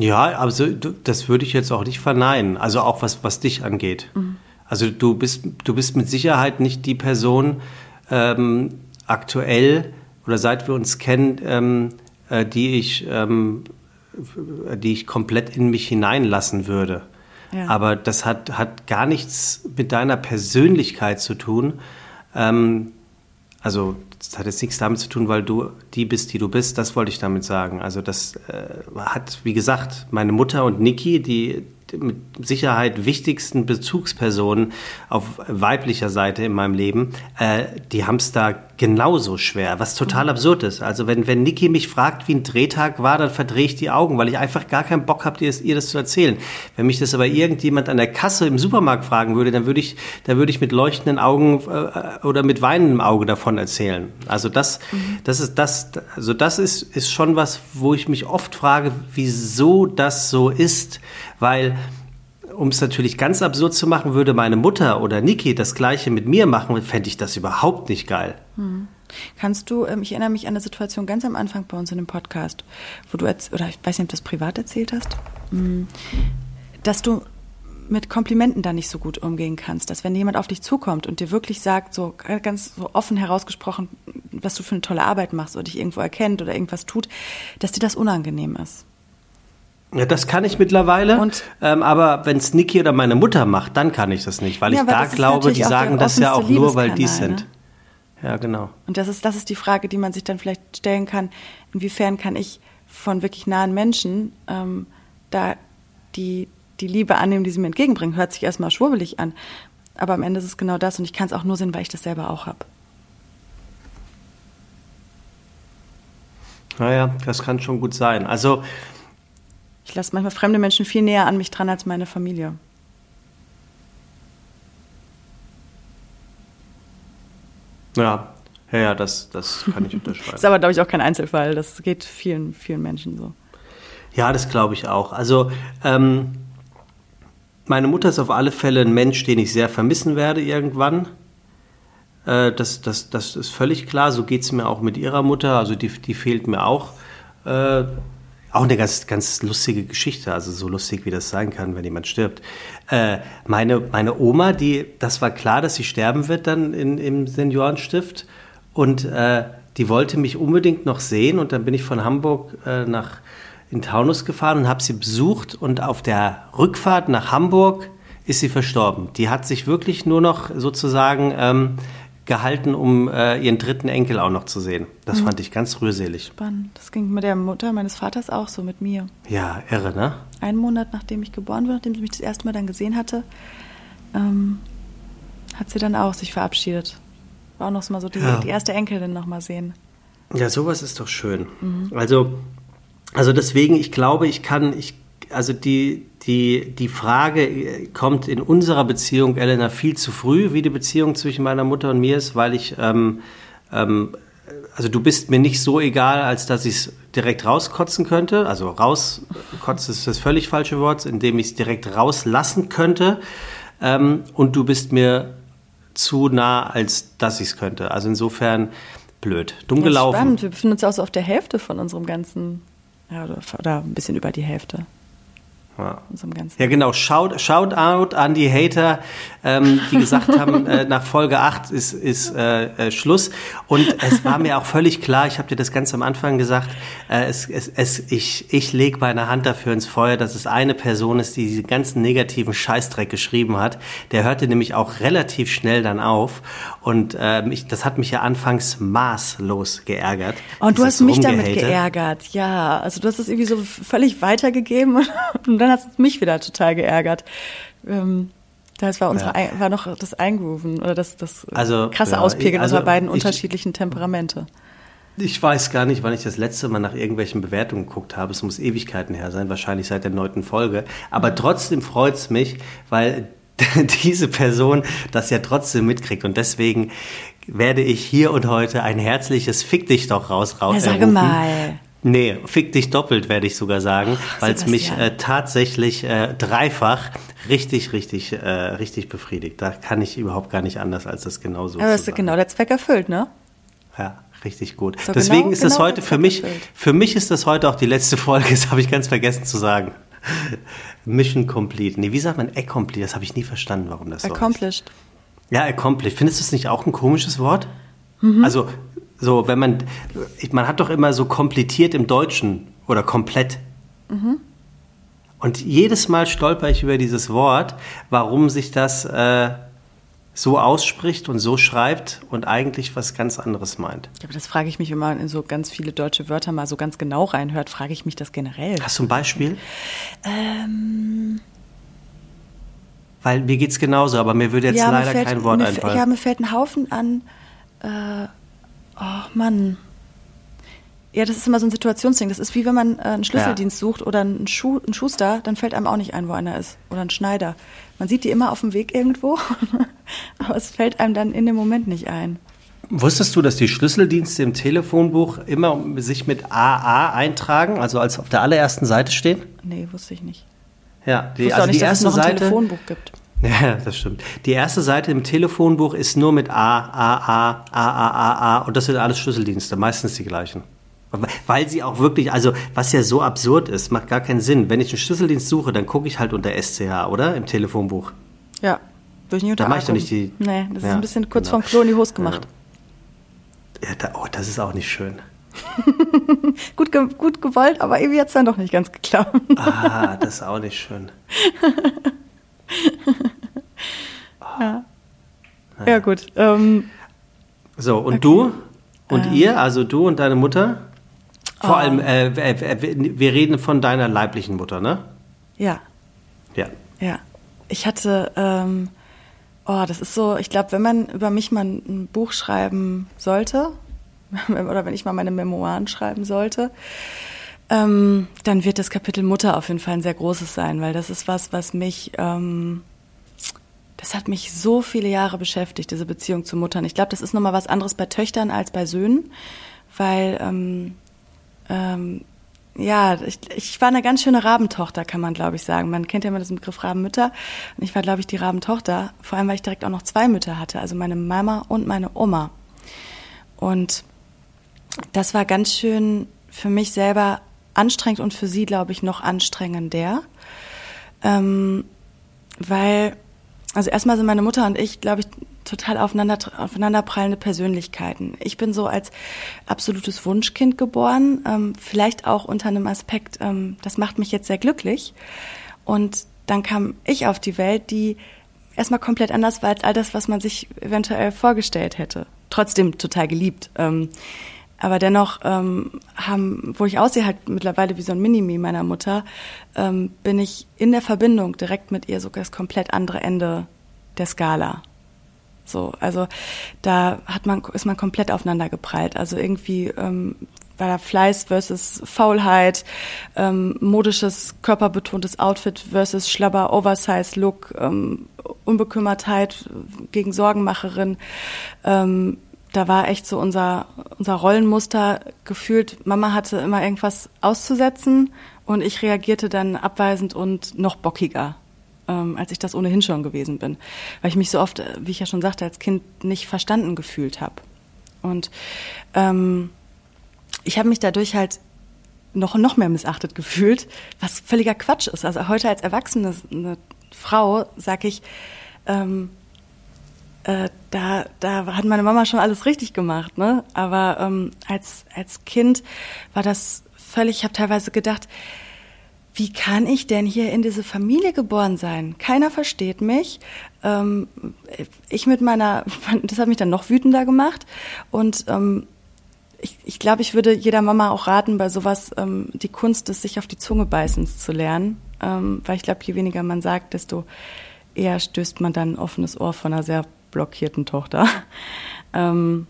Ja, also das würde ich jetzt auch nicht verneinen. Also auch was, was dich angeht. Mhm. Also du bist, du bist mit Sicherheit nicht die Person, ähm, aktuell oder seit wir uns kennen, ähm, äh, die, ich, ähm, die ich komplett in mich hineinlassen würde. Ja. Aber das hat, hat gar nichts mit deiner Persönlichkeit zu tun. Ähm, also das hat jetzt nichts damit zu tun, weil du die bist, die du bist. Das wollte ich damit sagen. Also das äh, hat, wie gesagt, meine Mutter und Niki, die mit Sicherheit wichtigsten Bezugspersonen auf weiblicher Seite in meinem Leben, äh, die haben es da genauso schwer, was total mhm. absurd ist. Also wenn, wenn Niki mich fragt, wie ein Drehtag war, dann verdrehe ich die Augen, weil ich einfach gar keinen Bock habe, ihr, ihr das zu erzählen. Wenn mich das aber irgendjemand an der Kasse im Supermarkt fragen würde, dann würde ich, dann würde ich mit leuchtenden Augen äh, oder mit weinendem Auge davon erzählen. Also das, mhm. das ist das, also das ist, ist schon was, wo ich mich oft frage, wieso das so ist, weil um es natürlich ganz absurd zu machen, würde meine Mutter oder Niki das gleiche mit mir machen, fände ich das überhaupt nicht geil. Hm. Kannst du, ähm, ich erinnere mich an eine Situation ganz am Anfang bei uns in dem Podcast, wo du, oder ich weiß nicht, ob du das privat erzählt hast, hm, dass du mit Komplimenten da nicht so gut umgehen kannst, dass wenn jemand auf dich zukommt und dir wirklich sagt, so ganz so offen herausgesprochen, was du für eine tolle Arbeit machst oder dich irgendwo erkennt oder irgendwas tut, dass dir das unangenehm ist. Ja, das kann ich mittlerweile. Und, ähm, aber wenn es Niki oder meine Mutter macht, dann kann ich das nicht, weil ja, ich da glaube, die sagen das ja auch nur, weil die sind. Ne? Ja, genau. Und das ist, das ist die Frage, die man sich dann vielleicht stellen kann. Inwiefern kann ich von wirklich nahen Menschen ähm, da die, die Liebe annehmen, die sie mir entgegenbringen? Hört sich erstmal schwurbelig an. Aber am Ende ist es genau das und ich kann es auch nur sehen, weil ich das selber auch habe. Naja, das kann schon gut sein. Also ich lasse manchmal fremde Menschen viel näher an mich dran als meine Familie. Ja, ja, ja das, das kann ich unterschreiben. das ist aber, glaube ich, auch kein Einzelfall. Das geht vielen, vielen Menschen so. Ja, das glaube ich auch. Also, ähm, meine Mutter ist auf alle Fälle ein Mensch, den ich sehr vermissen werde irgendwann. Äh, das, das, das ist völlig klar. So geht es mir auch mit ihrer Mutter. Also, die, die fehlt mir auch. Äh, auch eine ganz, ganz lustige Geschichte, also so lustig, wie das sein kann, wenn jemand stirbt. Äh, meine, meine Oma, die, das war klar, dass sie sterben wird dann in, im Seniorenstift und äh, die wollte mich unbedingt noch sehen und dann bin ich von Hamburg äh, nach in Taunus gefahren und habe sie besucht und auf der Rückfahrt nach Hamburg ist sie verstorben. Die hat sich wirklich nur noch sozusagen ähm, gehalten, um äh, ihren dritten Enkel auch noch zu sehen. Das mhm. fand ich ganz rührselig. Spannend. Das ging mit der Mutter meines Vaters auch so, mit mir. Ja, irre, ne? Einen Monat nachdem ich geboren wurde, nachdem sie mich das erste Mal dann gesehen hatte, ähm, hat sie dann auch sich verabschiedet. War auch noch mal so die, ja. die erste Enkelin noch mal sehen. Ja, sowas ist doch schön. Mhm. Also, also deswegen, ich glaube, ich kann, ich, also die, die, die Frage kommt in unserer Beziehung, Elena, viel zu früh, wie die Beziehung zwischen meiner Mutter und mir ist, weil ich, ähm, ähm, also du bist mir nicht so egal, als dass ich es direkt rauskotzen könnte. Also rauskotzen ist das völlig falsche Wort, indem ich es direkt rauslassen könnte. Ähm, und du bist mir zu nah, als dass ich es könnte. Also insofern blöd. Dumm ja, gelaufen. Spannend. Wir befinden uns auch so auf der Hälfte von unserem ganzen, ja, oder, oder ein bisschen über die Hälfte. Ja. ja, genau. Shout, shout out an die Hater, ähm, die gesagt haben, äh, nach Folge 8 ist, ist äh, äh, Schluss. Und es war mir auch völlig klar, ich habe dir das ganz am Anfang gesagt, äh, es, es, es, ich, ich lege meine Hand dafür ins Feuer, dass es eine Person ist, die diesen ganzen negativen Scheißdreck geschrieben hat. Der hörte nämlich auch relativ schnell dann auf. Und ähm, ich, das hat mich ja anfangs maßlos geärgert. Und du hast mich damit geärgert, ja. Also du hast es irgendwie so völlig weitergegeben und dann dann hat es mich wieder total geärgert. Ähm, das war unsere, ja. war noch das Eingrooven oder das, das also, krasse ja, Auspegeln also, unserer beiden ich, unterschiedlichen Temperamente. Ich weiß gar nicht, wann ich das letzte Mal nach irgendwelchen Bewertungen geguckt habe. Es muss Ewigkeiten her sein, wahrscheinlich seit der neunten Folge. Aber trotzdem freut es mich, weil diese Person das ja trotzdem mitkriegt. Und deswegen werde ich hier und heute ein herzliches Fick dich doch raus raus. Ja, sage mal. Nee, fick dich doppelt, werde ich sogar sagen, weil es mich äh, tatsächlich äh, dreifach richtig, richtig, äh, richtig befriedigt. Da kann ich überhaupt gar nicht anders, als das genauso Aber ist genau der Zweck erfüllt, ne? Ja, richtig gut. So Deswegen genau, ist das genau heute für mich, erfüllt. für mich ist das heute auch die letzte Folge, das habe ich ganz vergessen zu sagen. Mission complete. Nee, wie sagt man accomplished? Das habe ich nie verstanden, warum das accomplished. so ist. Ja, accomplished. Findest du es nicht auch ein komisches Wort? Mhm. Also so, wenn man, man hat doch immer so kompliziert im Deutschen oder komplett. Mhm. Und jedes Mal stolper ich über dieses Wort, warum sich das äh, so ausspricht und so schreibt und eigentlich was ganz anderes meint. Aber das frage ich mich, wenn man in so ganz viele deutsche Wörter mal so ganz genau reinhört, frage ich mich das generell. Hast du ein Beispiel? Ähm. Weil mir geht es genauso, aber mir würde jetzt ja, leider fällt, kein Wort einfallen. Ja, mir fällt ein Haufen an äh, oh, Mann. Ja, das ist immer so ein Situationsding. Das ist wie wenn man äh, einen Schlüsseldienst ja. sucht oder einen, Schuh, einen Schuster, dann fällt einem auch nicht ein, wo einer ist. Oder ein Schneider. Man sieht die immer auf dem Weg irgendwo, aber es fällt einem dann in dem Moment nicht ein. Wusstest du, dass die Schlüsseldienste im Telefonbuch immer sich mit AA eintragen, also als auf der allerersten Seite stehen? Nee, wusste ich nicht. Ja, die, ich also auch nicht, die erste dass es noch ein Seite, Telefonbuch gibt. Ja, das stimmt. Die erste Seite im Telefonbuch ist nur mit A, A, A, A, A, A, A und das sind alles Schlüsseldienste, meistens die gleichen. Weil sie auch wirklich, also was ja so absurd ist, macht gar keinen Sinn. Wenn ich einen Schlüsseldienst suche, dann gucke ich halt unter SCH, oder? Im Telefonbuch. Ja, würde ich nicht unter Da mache ich doch nicht die. Nee, das ja, ist ein bisschen kurz genau. vom Klo in die Hose gemacht. Ja, da, oh, das ist auch nicht schön. gut, ge gut gewollt, aber irgendwie hat es dann doch nicht ganz geklappt. ah, das ist auch nicht schön. ja. ja, gut. Ähm, so, und okay. du und ähm. ihr, also du und deine Mutter? Vor oh. allem, äh, wir reden von deiner leiblichen Mutter, ne? Ja. Ja. Ja. Ich hatte, ähm, oh, das ist so, ich glaube, wenn man über mich mal ein Buch schreiben sollte, oder wenn ich mal meine Memoiren schreiben sollte, ähm, dann wird das Kapitel Mutter auf jeden Fall ein sehr großes sein, weil das ist was, was mich, ähm, das hat mich so viele Jahre beschäftigt, diese Beziehung zu Muttern. Ich glaube, das ist nochmal was anderes bei Töchtern als bei Söhnen, weil, ähm, ähm, ja, ich, ich war eine ganz schöne Rabentochter, kann man, glaube ich, sagen. Man kennt ja immer diesen Begriff Rabenmütter. Und ich war, glaube ich, die Rabentochter, vor allem, weil ich direkt auch noch zwei Mütter hatte, also meine Mama und meine Oma. Und das war ganz schön für mich selber anstrengend und für sie, glaube ich, noch anstrengender. Ähm, weil, also erstmal sind meine Mutter und ich, glaube ich, total aufeinander, aufeinanderprallende Persönlichkeiten. Ich bin so als absolutes Wunschkind geboren, ähm, vielleicht auch unter einem Aspekt, ähm, das macht mich jetzt sehr glücklich. Und dann kam ich auf die Welt, die erstmal komplett anders war als all das, was man sich eventuell vorgestellt hätte. Trotzdem total geliebt. Ähm, aber dennoch ähm, haben, wo ich aussehe, halt mittlerweile wie so ein Minimi meiner Mutter, ähm, bin ich in der Verbindung direkt mit ihr sogar das komplett andere Ende der Skala. So, also da hat man, ist man komplett aufeinander geprallt. Also irgendwie ähm, war da Fleiß versus Faulheit, ähm, modisches, körperbetontes Outfit versus schlabber Oversize-Look, ähm, Unbekümmertheit gegen Sorgenmacherin. Ähm, da war echt so unser, unser Rollenmuster gefühlt. Mama hatte immer irgendwas auszusetzen und ich reagierte dann abweisend und noch bockiger, ähm, als ich das ohnehin schon gewesen bin. Weil ich mich so oft, wie ich ja schon sagte, als Kind nicht verstanden gefühlt habe. Und ähm, ich habe mich dadurch halt noch noch mehr missachtet gefühlt, was völliger Quatsch ist. Also heute als erwachsene Frau sage ich, ähm, äh, da, da hat meine Mama schon alles richtig gemacht, ne? Aber ähm, als, als Kind war das völlig, ich habe teilweise gedacht, wie kann ich denn hier in diese Familie geboren sein? Keiner versteht mich. Ähm, ich mit meiner, das hat mich dann noch wütender gemacht. Und ähm, ich, ich glaube, ich würde jeder Mama auch raten, bei sowas ähm, die Kunst des sich auf die Zunge beißens zu lernen. Ähm, weil ich glaube, je weniger man sagt, desto eher stößt man dann ein offenes Ohr von einer sehr blockierten Tochter. Ähm,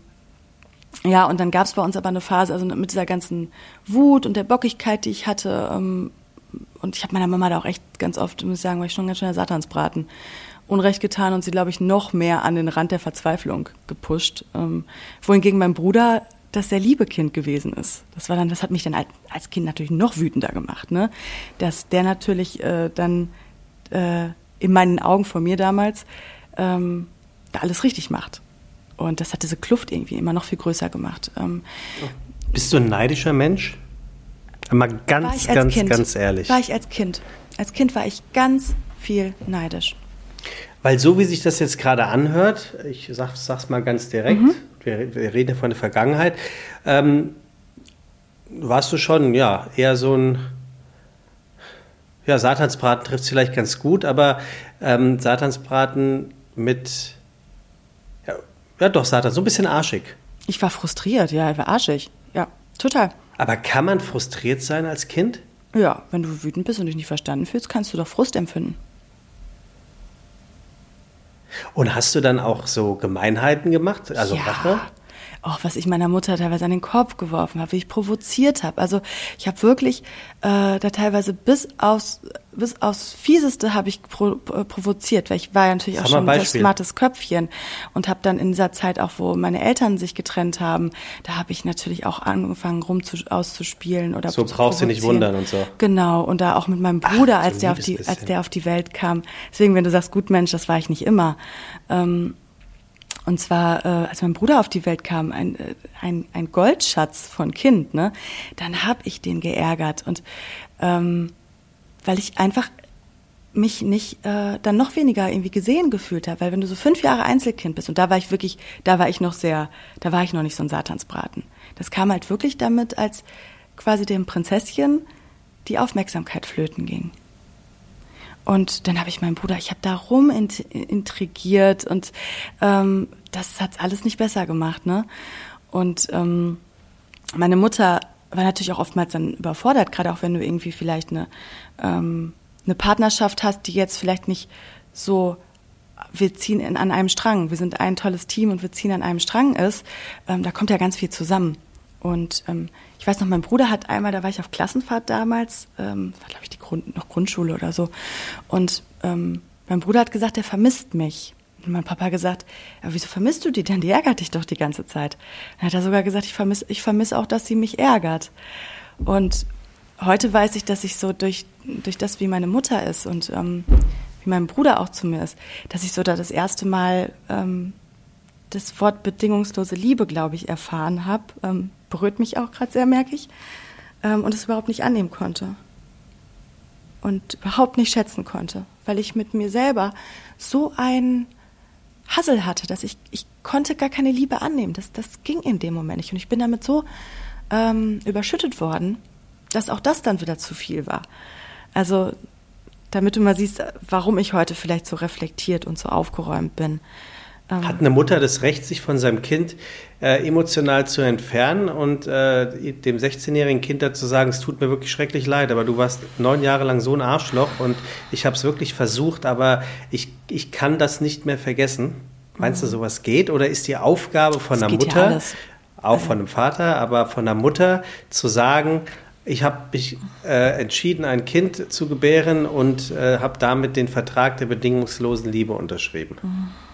ja, und dann gab es bei uns aber eine Phase, also mit dieser ganzen Wut und der Bockigkeit, die ich hatte. Ähm, und ich habe meiner Mama da auch echt ganz oft, muss ich sagen, war ich schon ganz schön der Satansbraten. Unrecht getan und sie, glaube ich, noch mehr an den Rand der Verzweiflung gepusht. Ähm, wohingegen mein Bruder das sehr liebe Kind gewesen ist. Das war dann, das hat mich dann als Kind natürlich noch wütender gemacht, ne? Dass der natürlich äh, dann äh, in meinen Augen von mir damals ähm, da alles richtig macht. Und das hat diese Kluft irgendwie immer noch viel größer gemacht. Ähm, Bist du ein neidischer Mensch? Mal ganz, ganz, kind, ganz ehrlich. War ich als Kind. Als Kind war ich ganz viel neidisch. Weil so wie sich das jetzt gerade anhört, ich sag, sag's mal ganz direkt, mhm. wir, wir, reden ja von der Vergangenheit, ähm, warst du schon, ja, eher so ein, ja, Satansbraten trifft es vielleicht ganz gut, aber ähm, Satansbraten mit ja, doch, Satan, so ein bisschen arschig. Ich war frustriert, ja, ich war arschig. Ja, total. Aber kann man frustriert sein als Kind? Ja, wenn du wütend bist und dich nicht verstanden fühlst, kannst du doch Frust empfinden. Und hast du dann auch so Gemeinheiten gemacht? Also ja. Rache? Auch was ich meiner Mutter teilweise an den Kopf geworfen habe, wie ich provoziert habe. Also ich habe wirklich äh, da teilweise bis aufs bis aufs fieseste habe ich pro, äh, provoziert, weil ich war ja natürlich auch schon ein smartes Köpfchen und habe dann in dieser Zeit auch, wo meine Eltern sich getrennt haben, da habe ich natürlich auch angefangen rum zu, auszuspielen oder so brauchst du nicht wundern und so. Genau und da auch mit meinem Bruder, Ach, als der auf die als der auf die Welt kam. Deswegen, wenn du sagst, gut Mensch, das war ich nicht immer. Ähm, und zwar, äh, als mein Bruder auf die Welt kam, ein, äh, ein, ein Goldschatz von Kind, ne, dann habe ich den geärgert. Und ähm, weil ich einfach mich nicht äh, dann noch weniger irgendwie gesehen gefühlt habe, weil wenn du so fünf Jahre Einzelkind bist und da war ich wirklich, da war ich noch sehr, da war ich noch nicht so ein Satansbraten. Das kam halt wirklich damit, als quasi dem Prinzesschen die Aufmerksamkeit flöten ging. Und dann habe ich meinen Bruder, ich habe da rum intrigiert und ähm, das hat alles nicht besser gemacht, ne? Und ähm, meine Mutter war natürlich auch oftmals dann überfordert, gerade auch wenn du irgendwie vielleicht eine, ähm, eine Partnerschaft hast, die jetzt vielleicht nicht so wir ziehen in, an einem Strang, wir sind ein tolles Team und wir ziehen an einem Strang ist, ähm, da kommt ja ganz viel zusammen. Und ähm, ich weiß noch, mein Bruder hat einmal, da war ich auf Klassenfahrt damals, ähm, war glaube ich die Grund, noch Grundschule oder so, und ähm, mein Bruder hat gesagt, er vermisst mich. Und mein Papa gesagt, ja, wieso vermisst du die denn? Die ärgert dich doch die ganze Zeit. Dann hat er sogar gesagt, ich vermisse ich vermiss auch, dass sie mich ärgert. Und heute weiß ich, dass ich so durch, durch das, wie meine Mutter ist und ähm, wie mein Bruder auch zu mir ist, dass ich so da das erste Mal ähm, das Wort bedingungslose Liebe, glaube ich, erfahren habe. Ähm, berührt mich auch gerade sehr, merke ich. ähm, und es überhaupt nicht annehmen konnte und überhaupt nicht schätzen konnte, weil ich mit mir selber so ein Hassel hatte, dass ich, ich konnte gar keine Liebe annehmen. Das, das ging in dem Moment nicht. Und ich bin damit so ähm, überschüttet worden, dass auch das dann wieder zu viel war. Also, damit du mal siehst, warum ich heute vielleicht so reflektiert und so aufgeräumt bin. Ähm, Hat eine Mutter das Recht, sich von seinem Kind äh, emotional zu entfernen und äh, dem 16-jährigen Kind dazu sagen, es tut mir wirklich schrecklich leid, aber du warst neun Jahre lang so ein Arschloch und ich habe es wirklich versucht, aber ich, ich kann das nicht mehr vergessen. Meinst du, mhm. sowas geht? Oder ist die Aufgabe von das der Mutter, ja auch von dem Vater, aber von der Mutter zu sagen, ich habe mich äh, entschieden, ein Kind zu gebären und äh, habe damit den Vertrag der bedingungslosen Liebe unterschrieben. Mhm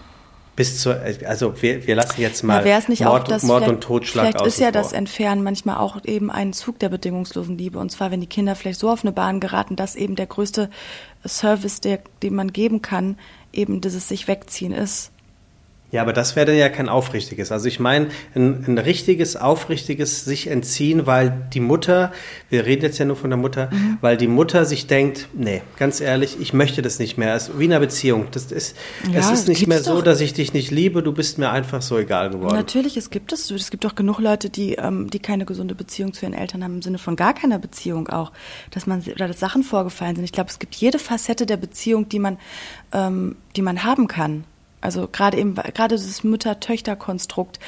bis zur, also wir, wir lassen jetzt mal ja, nicht Mord, auch, dass Mord und Totschlag Vielleicht ist ja vor. das Entfernen manchmal auch eben ein Zug der bedingungslosen Liebe. Und zwar, wenn die Kinder vielleicht so auf eine Bahn geraten, dass eben der größte Service, der, den man geben kann, eben dieses sich wegziehen ist. Ja, aber das wäre dann ja kein aufrichtiges. Also ich meine, ein, ein, richtiges, aufrichtiges sich entziehen, weil die Mutter, wir reden jetzt ja nur von der Mutter, mhm. weil die Mutter sich denkt, nee, ganz ehrlich, ich möchte das nicht mehr. Es ist wie in einer Beziehung. Das ist, ja, es ist nicht mehr so, dass ich dich nicht liebe, du bist mir einfach so egal geworden. Natürlich, es gibt es. Es gibt doch genug Leute, die, ähm, die keine gesunde Beziehung zu ihren Eltern haben, im Sinne von gar keiner Beziehung auch. Dass man, oder dass Sachen vorgefallen sind. Ich glaube, es gibt jede Facette der Beziehung, die man, ähm, die man haben kann. Also gerade eben, gerade dieses Mütter-Töchter-Konstrukt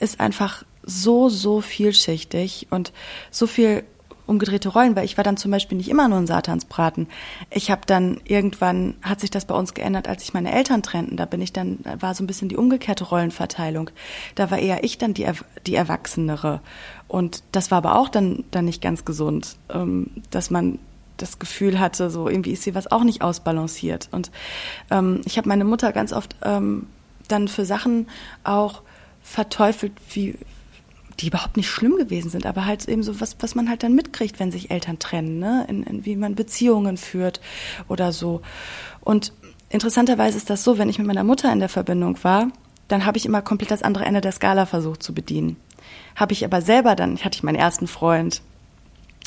ist einfach so, so vielschichtig und so viel umgedrehte Rollen, weil ich war dann zum Beispiel nicht immer nur ein Satansbraten. Ich habe dann irgendwann hat sich das bei uns geändert, als sich meine Eltern trennten. Da bin ich dann war so ein bisschen die umgekehrte Rollenverteilung. Da war eher ich dann die die Erwachsenere und das war aber auch dann dann nicht ganz gesund, ähm, dass man das Gefühl hatte, so irgendwie ist sie was auch nicht ausbalanciert. Und ähm, ich habe meine Mutter ganz oft ähm, dann für Sachen auch verteufelt, wie die überhaupt nicht schlimm gewesen sind, aber halt eben so was, was man halt dann mitkriegt, wenn sich Eltern trennen, ne? In, in wie man Beziehungen führt oder so. Und interessanterweise ist das so, wenn ich mit meiner Mutter in der Verbindung war, dann habe ich immer komplett das andere Ende der Skala versucht zu bedienen. Habe ich aber selber dann, hatte ich meinen ersten Freund,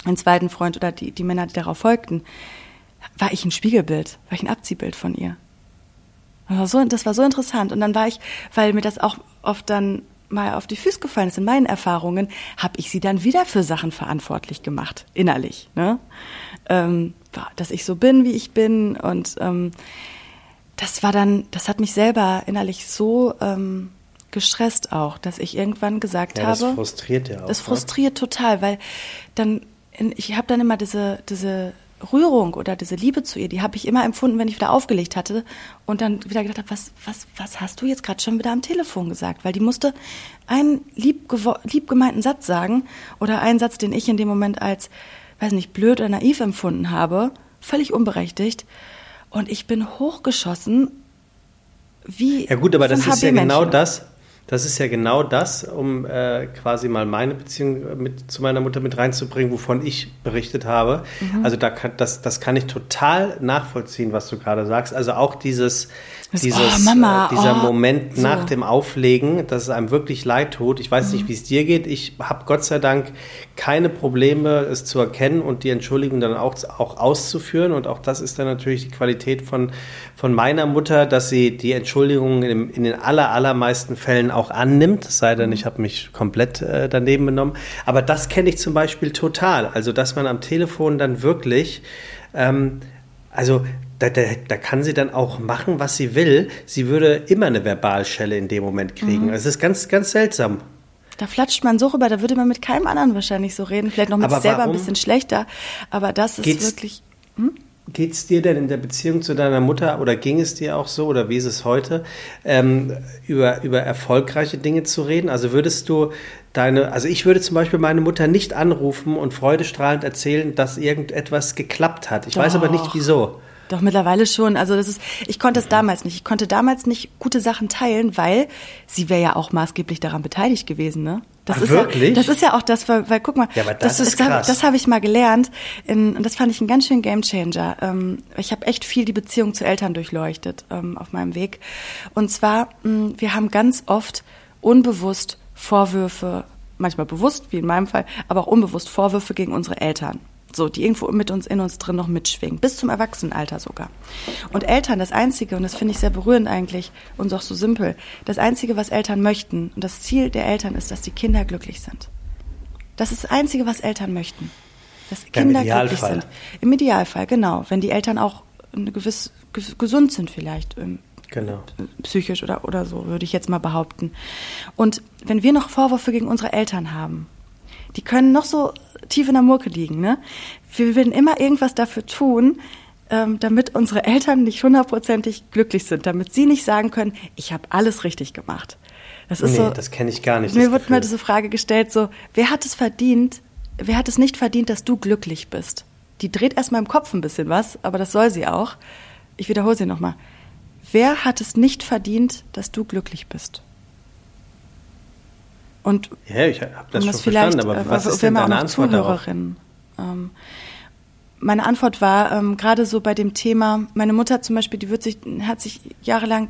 einen zweiten Freund oder die, die Männer, die darauf folgten, war ich ein Spiegelbild, war ich ein Abziehbild von ihr. Das war, so, das war so interessant. Und dann war ich, weil mir das auch oft dann mal auf die Füße gefallen ist in meinen Erfahrungen, habe ich sie dann wieder für Sachen verantwortlich gemacht, innerlich. Ne? Ähm, dass ich so bin, wie ich bin. Und ähm, das war dann, das hat mich selber innerlich so ähm, gestresst auch, dass ich irgendwann gesagt ja, habe. Das frustriert ja auch. Das ne? frustriert ne? total, weil dann ich habe dann immer diese, diese Rührung oder diese Liebe zu ihr, die habe ich immer empfunden, wenn ich wieder aufgelegt hatte und dann wieder gedacht habe, was, was, was hast du jetzt gerade schon wieder am Telefon gesagt? Weil die musste einen lieb, lieb gemeinten Satz sagen oder einen Satz, den ich in dem Moment als, weiß nicht, blöd oder naiv empfunden habe, völlig unberechtigt. Und ich bin hochgeschossen wie. Ja gut, aber das ist ja genau das, das ist ja genau das, um äh, quasi mal meine Beziehung mit, zu meiner Mutter mit reinzubringen, wovon ich berichtet habe. Mhm. Also da kann, das, das kann ich total nachvollziehen, was du gerade sagst. Also auch dieses, dieses, oh, Mama, äh, dieser oh, Moment so. nach dem Auflegen, dass es einem wirklich leid tut. Ich weiß mhm. nicht, wie es dir geht. Ich habe Gott sei Dank keine Probleme, es zu erkennen und die Entschuldigung dann auch, auch auszuführen. Und auch das ist dann natürlich die Qualität von, von meiner Mutter, dass sie die Entschuldigung in, in den aller, allermeisten Fällen auch annimmt. Es sei denn, mhm. ich habe mich komplett äh, daneben genommen. Aber das kenne ich zum Beispiel total. Also, dass man am Telefon dann wirklich, ähm, also da, da, da, kann sie dann auch machen, was sie will. Sie würde immer eine Verbalschelle in dem Moment kriegen. Mhm. Das ist ganz, ganz seltsam. Da flatscht man so rüber, da würde man mit keinem anderen wahrscheinlich so reden. Vielleicht noch mit sich selber ein bisschen schlechter. Aber das ist geht's, wirklich. Hm? Geht es dir denn in der Beziehung zu deiner Mutter oder ging es dir auch so oder wie ist es heute, ähm, über, über erfolgreiche Dinge zu reden? Also würdest du deine, also ich würde zum Beispiel meine Mutter nicht anrufen und freudestrahlend erzählen, dass irgendetwas geklappt hat. Ich Doch. weiß aber nicht wieso. Doch, mittlerweile schon. Also das ist, ich konnte es damals nicht. Ich konnte damals nicht gute Sachen teilen, weil sie wäre ja auch maßgeblich daran beteiligt gewesen, ne? Das Ach, ist wirklich? Ja, das ist ja auch das, weil, weil guck mal, ja, das, das ist krass. Das, habe ich mal gelernt in, und das fand ich ein ganz schön Gamechanger. Ähm, ich habe echt viel die Beziehung zu Eltern durchleuchtet ähm, auf meinem Weg. Und zwar, mh, wir haben ganz oft unbewusst Vorwürfe manchmal bewusst, wie in meinem Fall, aber auch unbewusst Vorwürfe gegen unsere Eltern. So, die irgendwo mit uns in uns drin noch mitschwingen, bis zum Erwachsenenalter sogar. Und Eltern, das Einzige, und das finde ich sehr berührend eigentlich und auch so simpel, das Einzige, was Eltern möchten und das Ziel der Eltern ist, dass die Kinder glücklich sind. Das ist das Einzige, was Eltern möchten. Dass Kinder ja, glücklich sind. Im Idealfall, genau. Wenn die Eltern auch gewiss gesund sind vielleicht. Genau. Psychisch oder, oder so, würde ich jetzt mal behaupten. Und wenn wir noch Vorwürfe gegen unsere Eltern haben, die können noch so tief in der Murke liegen, ne? Wir werden immer irgendwas dafür tun, ähm, damit unsere Eltern nicht hundertprozentig glücklich sind, damit sie nicht sagen können, ich habe alles richtig gemacht. Das ist nee, so, das kenne ich gar nicht. Mir wird mal diese Frage gestellt, so, wer hat es verdient, wer hat es nicht verdient, dass du glücklich bist? Die dreht erstmal im Kopf ein bisschen was, aber das soll sie auch. Ich wiederhole sie nochmal. Wer hat es nicht verdient, dass du glücklich bist? Und ja, ich habe das, schon verstanden, aber was ist denn deine Antwort darauf? Ähm, meine Antwort war ähm, gerade so bei dem Thema, meine Mutter zum Beispiel, die wird sich, hat sich jahrelang,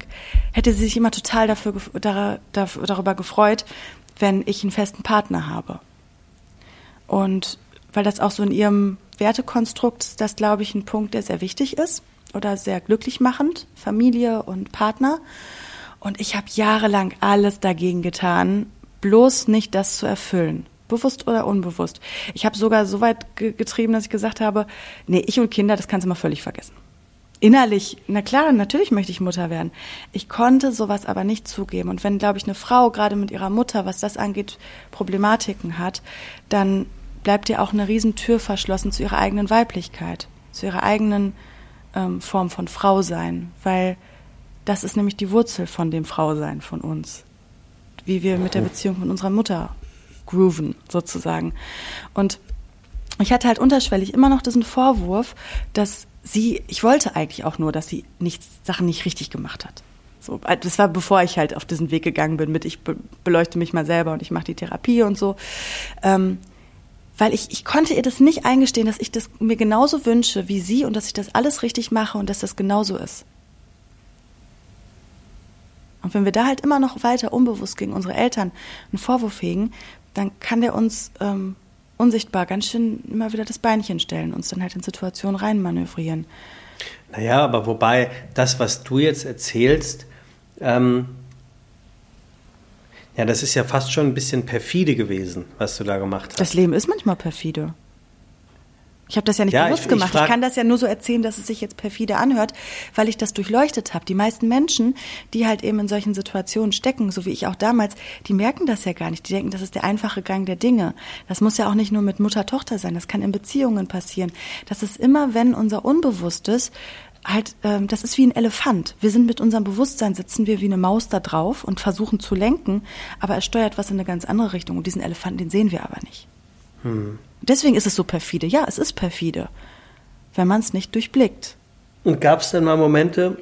hätte sie sich immer total dafür, dar, darüber gefreut, wenn ich einen festen Partner habe. Und weil das auch so in ihrem Wertekonstrukt ist, das glaube ich ein Punkt, der sehr wichtig ist oder sehr glücklich machend, Familie und Partner. Und ich habe jahrelang alles dagegen getan, bloß nicht das zu erfüllen. Bewusst oder unbewusst. Ich habe sogar so weit getrieben, dass ich gesagt habe, nee, ich und Kinder, das kannst du mal völlig vergessen. Innerlich, na klar, natürlich möchte ich Mutter werden. Ich konnte sowas aber nicht zugeben. Und wenn, glaube ich, eine Frau gerade mit ihrer Mutter, was das angeht, Problematiken hat, dann bleibt ihr auch eine Riesentür verschlossen zu ihrer eigenen Weiblichkeit, zu ihrer eigenen ähm, Form von Frau sein, weil das ist nämlich die Wurzel von dem Frausein von uns wie wir mit der Beziehung mit unserer Mutter grooven, sozusagen. Und ich hatte halt unterschwellig immer noch diesen Vorwurf, dass sie, ich wollte eigentlich auch nur, dass sie nichts, Sachen nicht richtig gemacht hat. So, das war bevor ich halt auf diesen Weg gegangen bin mit, ich beleuchte mich mal selber und ich mache die Therapie und so. Ähm, weil ich, ich konnte ihr das nicht eingestehen, dass ich das mir genauso wünsche wie sie und dass ich das alles richtig mache und dass das genauso ist. Und wenn wir da halt immer noch weiter unbewusst gegen unsere Eltern einen Vorwurf hegen, dann kann der uns ähm, unsichtbar ganz schön immer wieder das Beinchen stellen, uns dann halt in Situationen reinmanövrieren. Naja, aber wobei das, was du jetzt erzählst, ähm, ja, das ist ja fast schon ein bisschen perfide gewesen, was du da gemacht hast. Das Leben ist manchmal perfide. Ich habe das ja nicht ja, bewusst ich, gemacht. Ich, ich, kann das ja nur so erzählen, dass es sich jetzt perfide anhört, weil ich das durchleuchtet habe. Die meisten Menschen, die halt eben in solchen Situationen stecken, so wie ich auch damals, die merken das ja gar nicht. Die denken, das ist der einfache Gang der Dinge. Das muss ja auch nicht nur mit Mutter-Tochter sein. Das kann in Beziehungen passieren. Das ist immer, wenn unser Unbewusstes halt, ähm, das ist wie ein Elefant. Wir sind mit unserem Bewusstsein, sitzen wir wie eine Maus da drauf und versuchen zu lenken, aber es steuert was in eine ganz andere Richtung. Und diesen Elefanten, den sehen wir aber nicht. Hm. Deswegen ist es so perfide. Ja, es ist perfide, wenn man es nicht durchblickt. Und gab es denn mal Momente,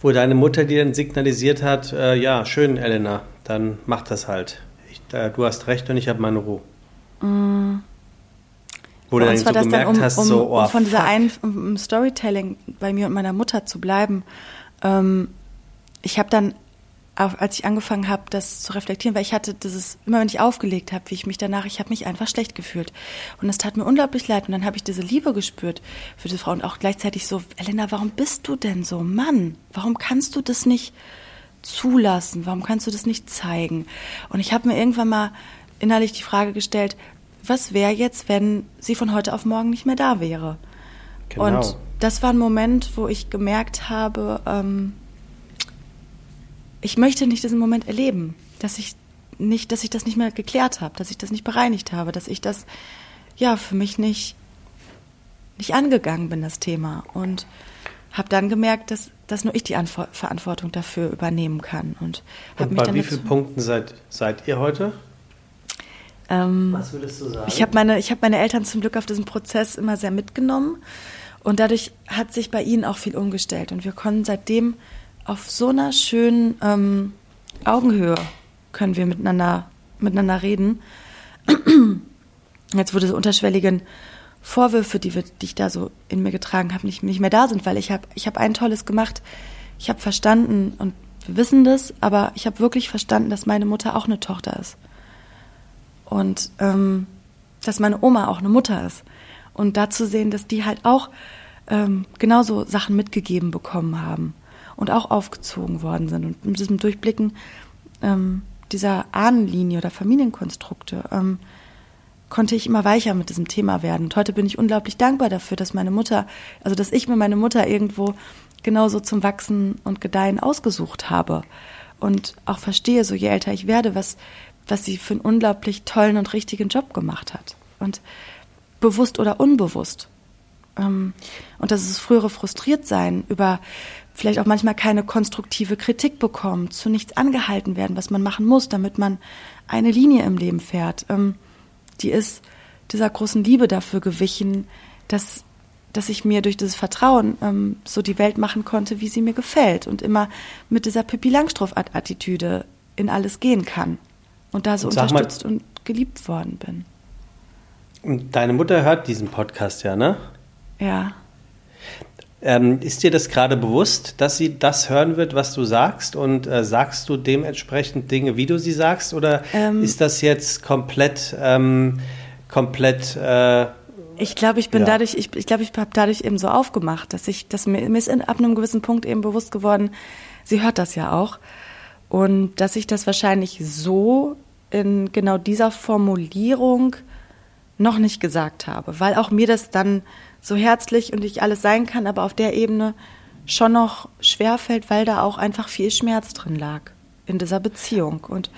wo deine Mutter dir dann signalisiert hat, äh, ja, schön, Elena, dann mach das halt. Ich, äh, du hast recht und ich habe meine Ruhe. Mm. Wo bei du dann so gemerkt dann, um, hast, so, oh, um von fuck. dieser einen um Storytelling bei mir und meiner Mutter zu bleiben. Ähm, ich habe dann als ich angefangen habe, das zu reflektieren, weil ich hatte dieses, immer wenn ich aufgelegt habe, wie ich mich danach, ich habe mich einfach schlecht gefühlt. Und es tat mir unglaublich leid. Und dann habe ich diese Liebe gespürt für diese Frau und auch gleichzeitig so, Elena, warum bist du denn so? Mann, warum kannst du das nicht zulassen? Warum kannst du das nicht zeigen? Und ich habe mir irgendwann mal innerlich die Frage gestellt, was wäre jetzt, wenn sie von heute auf morgen nicht mehr da wäre? Genau. Und das war ein Moment, wo ich gemerkt habe, ähm, ich möchte nicht diesen Moment erleben, dass ich nicht, dass ich das nicht mehr geklärt habe, dass ich das nicht bereinigt habe, dass ich das ja für mich nicht nicht angegangen bin das Thema und habe dann gemerkt, dass, dass nur ich die Anfor Verantwortung dafür übernehmen kann und, und mich bei dann wie vielen Punkten seid, seid ihr heute? Ähm, Was würdest du sagen? Ich habe meine, ich hab meine Eltern zum Glück auf diesen Prozess immer sehr mitgenommen und dadurch hat sich bei ihnen auch viel umgestellt und wir konnten seitdem auf so einer schönen ähm, Augenhöhe können wir miteinander, miteinander reden. Jetzt, wo diese unterschwelligen Vorwürfe, die, wir, die ich da so in mir getragen habe, nicht, nicht mehr da sind, weil ich habe ich hab ein tolles gemacht. Ich habe verstanden und wir wissen das, aber ich habe wirklich verstanden, dass meine Mutter auch eine Tochter ist. Und ähm, dass meine Oma auch eine Mutter ist. Und da zu sehen, dass die halt auch ähm, genauso Sachen mitgegeben bekommen haben und auch aufgezogen worden sind. Und mit diesem Durchblicken ähm, dieser Ahnenlinie oder Familienkonstrukte ähm, konnte ich immer weicher mit diesem Thema werden. Und heute bin ich unglaublich dankbar dafür, dass meine Mutter, also dass ich mir meine Mutter irgendwo genauso zum Wachsen und Gedeihen ausgesucht habe. Und auch verstehe, so je älter ich werde, was, was sie für einen unglaublich tollen und richtigen Job gemacht hat. Und bewusst oder unbewusst. Ähm, und dass es frühere Frustriertsein über vielleicht auch manchmal keine konstruktive Kritik bekommen, zu nichts angehalten werden, was man machen muss, damit man eine Linie im Leben fährt. Ähm, die ist dieser großen Liebe dafür gewichen, dass, dass ich mir durch dieses Vertrauen ähm, so die Welt machen konnte, wie sie mir gefällt und immer mit dieser Pippi Langstrumpf-Attitüde in alles gehen kann und da so und unterstützt mal, und geliebt worden bin. Deine Mutter hört diesen Podcast ja, ne? Ja. Ähm, ist dir das gerade bewusst, dass sie das hören wird, was du sagst? Und äh, sagst du dementsprechend Dinge, wie du sie sagst? Oder ähm, ist das jetzt komplett, ähm, komplett. Äh, ich glaube, ich bin ja. dadurch, ich, ich glaube, ich habe dadurch eben so aufgemacht, dass ich, dass mir, mir ist ab einem gewissen Punkt eben bewusst geworden, sie hört das ja auch. Und dass ich das wahrscheinlich so in genau dieser Formulierung noch nicht gesagt habe, weil auch mir das dann so herzlich und ich alles sein kann, aber auf der Ebene schon noch schwerfällt, weil da auch einfach viel Schmerz drin lag in dieser Beziehung und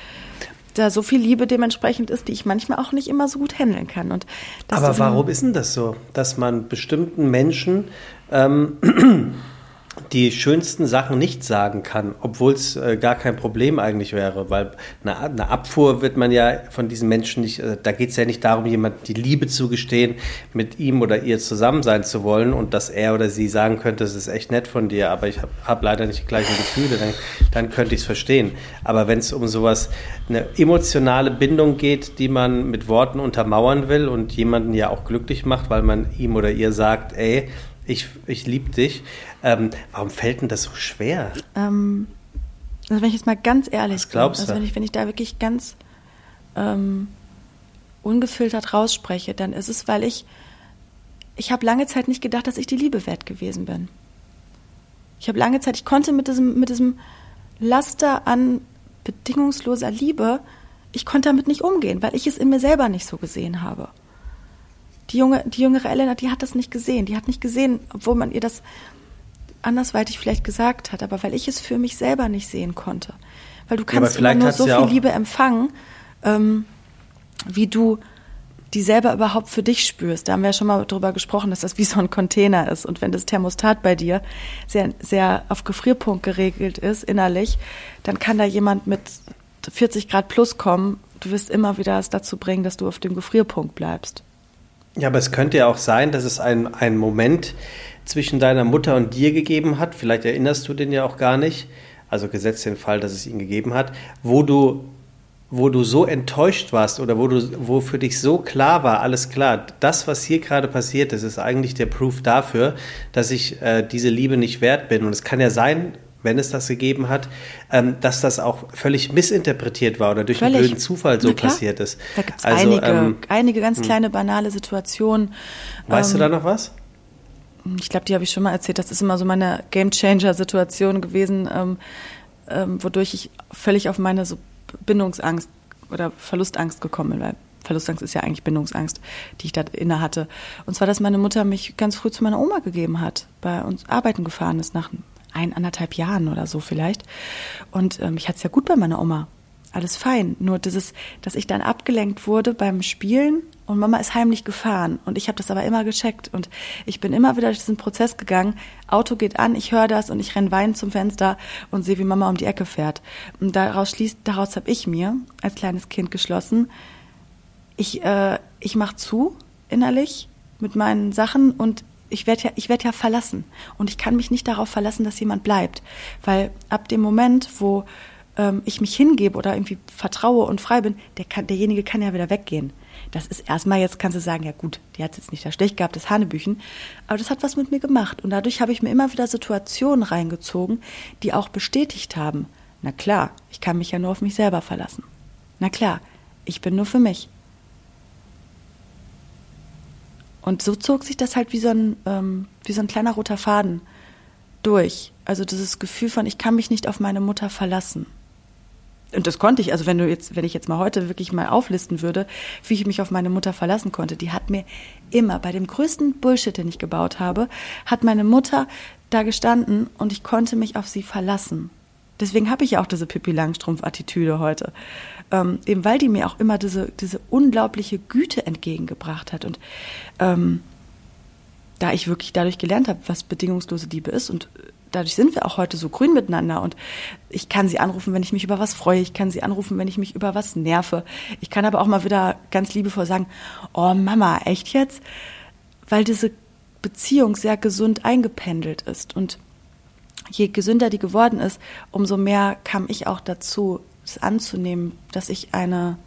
da so viel Liebe dementsprechend ist, die ich manchmal auch nicht immer so gut handeln kann. Und aber warum ist denn das so, dass man bestimmten Menschen ähm, die schönsten Sachen nicht sagen kann, obwohl es äh, gar kein Problem eigentlich wäre, weil eine, eine Abfuhr wird man ja von diesen Menschen nicht, äh, da geht es ja nicht darum, jemand die Liebe zu gestehen, mit ihm oder ihr zusammen sein zu wollen und dass er oder sie sagen könnte, das ist echt nett von dir, aber ich habe hab leider nicht die gleichen Gefühle, dann, dann könnte ich es verstehen. Aber wenn es um sowas, eine emotionale Bindung geht, die man mit Worten untermauern will und jemanden ja auch glücklich macht, weil man ihm oder ihr sagt, ey, ich, ich liebe dich. Ähm, warum fällt denn das so schwer? Ähm, also wenn ich jetzt mal ganz ehrlich Was glaubst bin, also wenn ich, wenn ich da wirklich ganz ähm, ungefiltert rausspreche, dann ist es, weil ich, ich habe lange Zeit nicht gedacht, dass ich die Liebe wert gewesen bin. Ich habe lange Zeit, ich konnte mit diesem, mit diesem Laster an bedingungsloser Liebe, ich konnte damit nicht umgehen, weil ich es in mir selber nicht so gesehen habe. Die, junge, die jüngere Elena, die hat das nicht gesehen. Die hat nicht gesehen, obwohl man ihr das andersweitig vielleicht gesagt hat, aber weil ich es für mich selber nicht sehen konnte. Weil du kannst ja, immer nur so ja viel Liebe empfangen, ähm, wie du die selber überhaupt für dich spürst. Da haben wir ja schon mal drüber gesprochen, dass das wie so ein Container ist. Und wenn das Thermostat bei dir sehr, sehr auf Gefrierpunkt geregelt ist, innerlich, dann kann da jemand mit 40 Grad plus kommen. Du wirst immer wieder es dazu bringen, dass du auf dem Gefrierpunkt bleibst. Ja, aber es könnte ja auch sein, dass es einen, einen Moment zwischen deiner Mutter und dir gegeben hat, vielleicht erinnerst du den ja auch gar nicht, also gesetzt den Fall, dass es ihn gegeben hat, wo du, wo du so enttäuscht warst oder wo, du, wo für dich so klar war, alles klar, das, was hier gerade passiert ist, ist eigentlich der Proof dafür, dass ich äh, diese Liebe nicht wert bin. Und es kann ja sein, wenn es das gegeben hat, ähm, dass das auch völlig missinterpretiert war oder durch völlig. einen blöden Zufall so passiert ist. Da gibt es also, einige, ähm, einige ganz hm. kleine banale Situationen. Weißt ähm, du da noch was? Ich glaube, die habe ich schon mal erzählt. Das ist immer so meine Gamechanger-Situation gewesen, ähm, ähm, wodurch ich völlig auf meine so Bindungsangst oder Verlustangst gekommen bin, weil Verlustangst ist ja eigentlich Bindungsangst, die ich da inne hatte. Und zwar, dass meine Mutter mich ganz früh zu meiner Oma gegeben hat, bei uns arbeiten gefahren ist nach ein, anderthalb Jahren oder so vielleicht. Und ähm, ich hatte es ja gut bei meiner Oma. Alles fein. Nur dieses, dass ich dann abgelenkt wurde beim Spielen und Mama ist heimlich gefahren. Und ich habe das aber immer gecheckt. Und ich bin immer wieder durch diesen Prozess gegangen. Auto geht an, ich höre das und ich renn weinend zum Fenster und sehe, wie Mama um die Ecke fährt. Und daraus schließt, daraus habe ich mir als kleines Kind geschlossen, ich, äh, ich mache zu innerlich mit meinen Sachen und ich werde ja, ich werde ja verlassen und ich kann mich nicht darauf verlassen, dass jemand bleibt, weil ab dem Moment, wo ähm, ich mich hingebe oder irgendwie vertraue und frei bin, der kann, derjenige kann ja wieder weggehen. Das ist erstmal jetzt kannst du sagen, ja gut, die hat jetzt nicht da schlecht gehabt, das Hanebüchen, aber das hat was mit mir gemacht und dadurch habe ich mir immer wieder Situationen reingezogen, die auch bestätigt haben. Na klar, ich kann mich ja nur auf mich selber verlassen. Na klar, ich bin nur für mich. Und so zog sich das halt wie so ein, ähm, wie so ein kleiner roter Faden durch. Also dieses Gefühl von, ich kann mich nicht auf meine Mutter verlassen. Und das konnte ich, also wenn du jetzt, wenn ich jetzt mal heute wirklich mal auflisten würde, wie ich mich auf meine Mutter verlassen konnte, die hat mir immer bei dem größten Bullshit, den ich gebaut habe, hat meine Mutter da gestanden und ich konnte mich auf sie verlassen. Deswegen habe ich ja auch diese Pippi Langstrumpf-Attitüde heute. Ähm, eben weil die mir auch immer diese, diese unglaubliche Güte entgegengebracht hat. Und ähm, da ich wirklich dadurch gelernt habe, was bedingungslose Liebe ist und dadurch sind wir auch heute so grün miteinander und ich kann sie anrufen, wenn ich mich über was freue, ich kann sie anrufen, wenn ich mich über was nerve. Ich kann aber auch mal wieder ganz liebevoll sagen, oh Mama, echt jetzt? Weil diese Beziehung sehr gesund eingependelt ist und je gesünder die geworden ist, umso mehr kam ich auch dazu, es anzunehmen, dass ich eine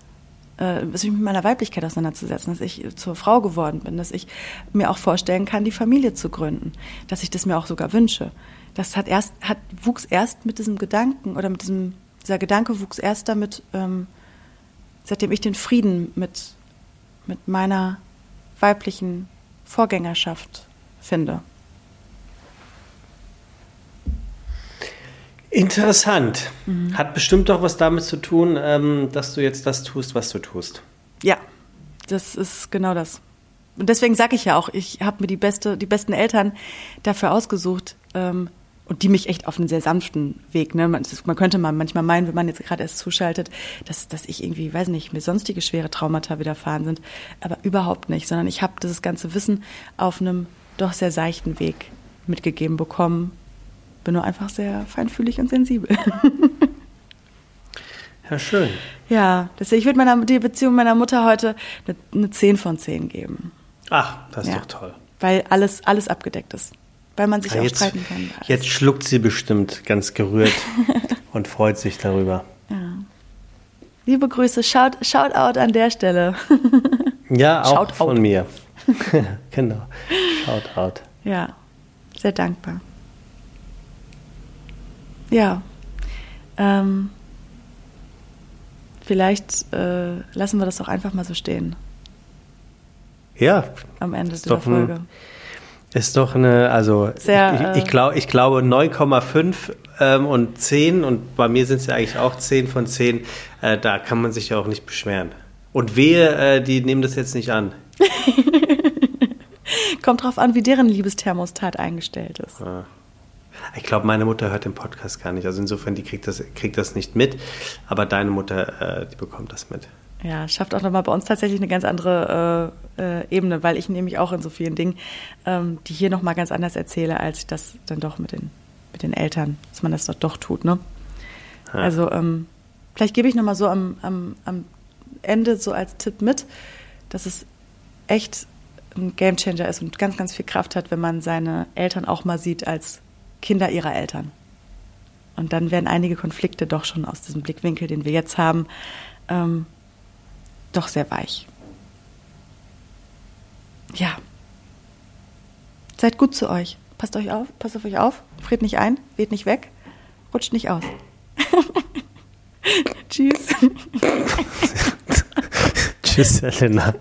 äh, sich mit meiner Weiblichkeit auseinanderzusetzen, dass ich zur Frau geworden bin, dass ich mir auch vorstellen kann, die Familie zu gründen, dass ich das mir auch sogar wünsche. Das hat erst, hat, wuchs erst mit diesem Gedanken oder mit diesem, dieser Gedanke wuchs erst damit, ähm, seitdem ich den Frieden mit, mit meiner weiblichen Vorgängerschaft finde. Interessant. Mhm. Hat bestimmt doch was damit zu tun, ähm, dass du jetzt das tust, was du tust. Ja, das ist genau das. Und deswegen sage ich ja auch, ich habe mir die, beste, die besten Eltern dafür ausgesucht ähm, und die mich echt auf einen sehr sanften Weg. Ne? Man, man könnte man manchmal meinen, wenn man jetzt gerade erst zuschaltet, dass, dass ich irgendwie, weiß nicht, mir sonstige schwere Traumata widerfahren sind. Aber überhaupt nicht, sondern ich habe dieses ganze Wissen auf einem doch sehr seichten Weg mitgegeben bekommen bin nur einfach sehr feinfühlig und sensibel. Ja, schön. Ja, deswegen, ich würde meiner die Beziehung meiner Mutter heute eine, eine 10 von 10 geben. Ach, das ist ja. doch toll. Weil alles, alles abgedeckt ist. Weil man sich ja, auch jetzt, streiten kann. Alles. Jetzt schluckt sie bestimmt ganz gerührt und freut sich darüber. Ja. Liebe Grüße, shout, shout out an der Stelle. ja, auch shout von out. mir. genau. Shout out. Ja, sehr dankbar. Ja. Ähm, vielleicht äh, lassen wir das auch einfach mal so stehen. Ja. Am Ende dieser Folge. Ein, ist doch eine, also Sehr, ich, ich, äh, glaub, ich glaube 9,5 ähm, und 10 und bei mir sind es ja eigentlich auch 10 von 10. Äh, da kann man sich ja auch nicht beschweren. Und wehe, äh, die nehmen das jetzt nicht an. Kommt drauf an, wie deren Liebesthermostat eingestellt ist. Ah. Ich glaube, meine Mutter hört den Podcast gar nicht. Also insofern, die kriegt das, kriegt das nicht mit. Aber deine Mutter, äh, die bekommt das mit. Ja, schafft auch nochmal bei uns tatsächlich eine ganz andere äh, äh, Ebene, weil ich nämlich auch in so vielen Dingen, ähm, die hier nochmal ganz anders erzähle, als ich das dann doch mit den, mit den Eltern, dass man das dort doch tut. Ne? Ja. Also ähm, vielleicht gebe ich nochmal so am, am, am Ende so als Tipp mit, dass es echt ein Gamechanger ist und ganz, ganz viel Kraft hat, wenn man seine Eltern auch mal sieht als Kinder ihrer Eltern. Und dann werden einige Konflikte doch schon aus diesem Blickwinkel, den wir jetzt haben, ähm, doch sehr weich. Ja. Seid gut zu euch. Passt euch auf, passt auf euch auf, friert nicht ein, weht nicht weg, rutscht nicht aus. Tschüss. Tschüss, Helena.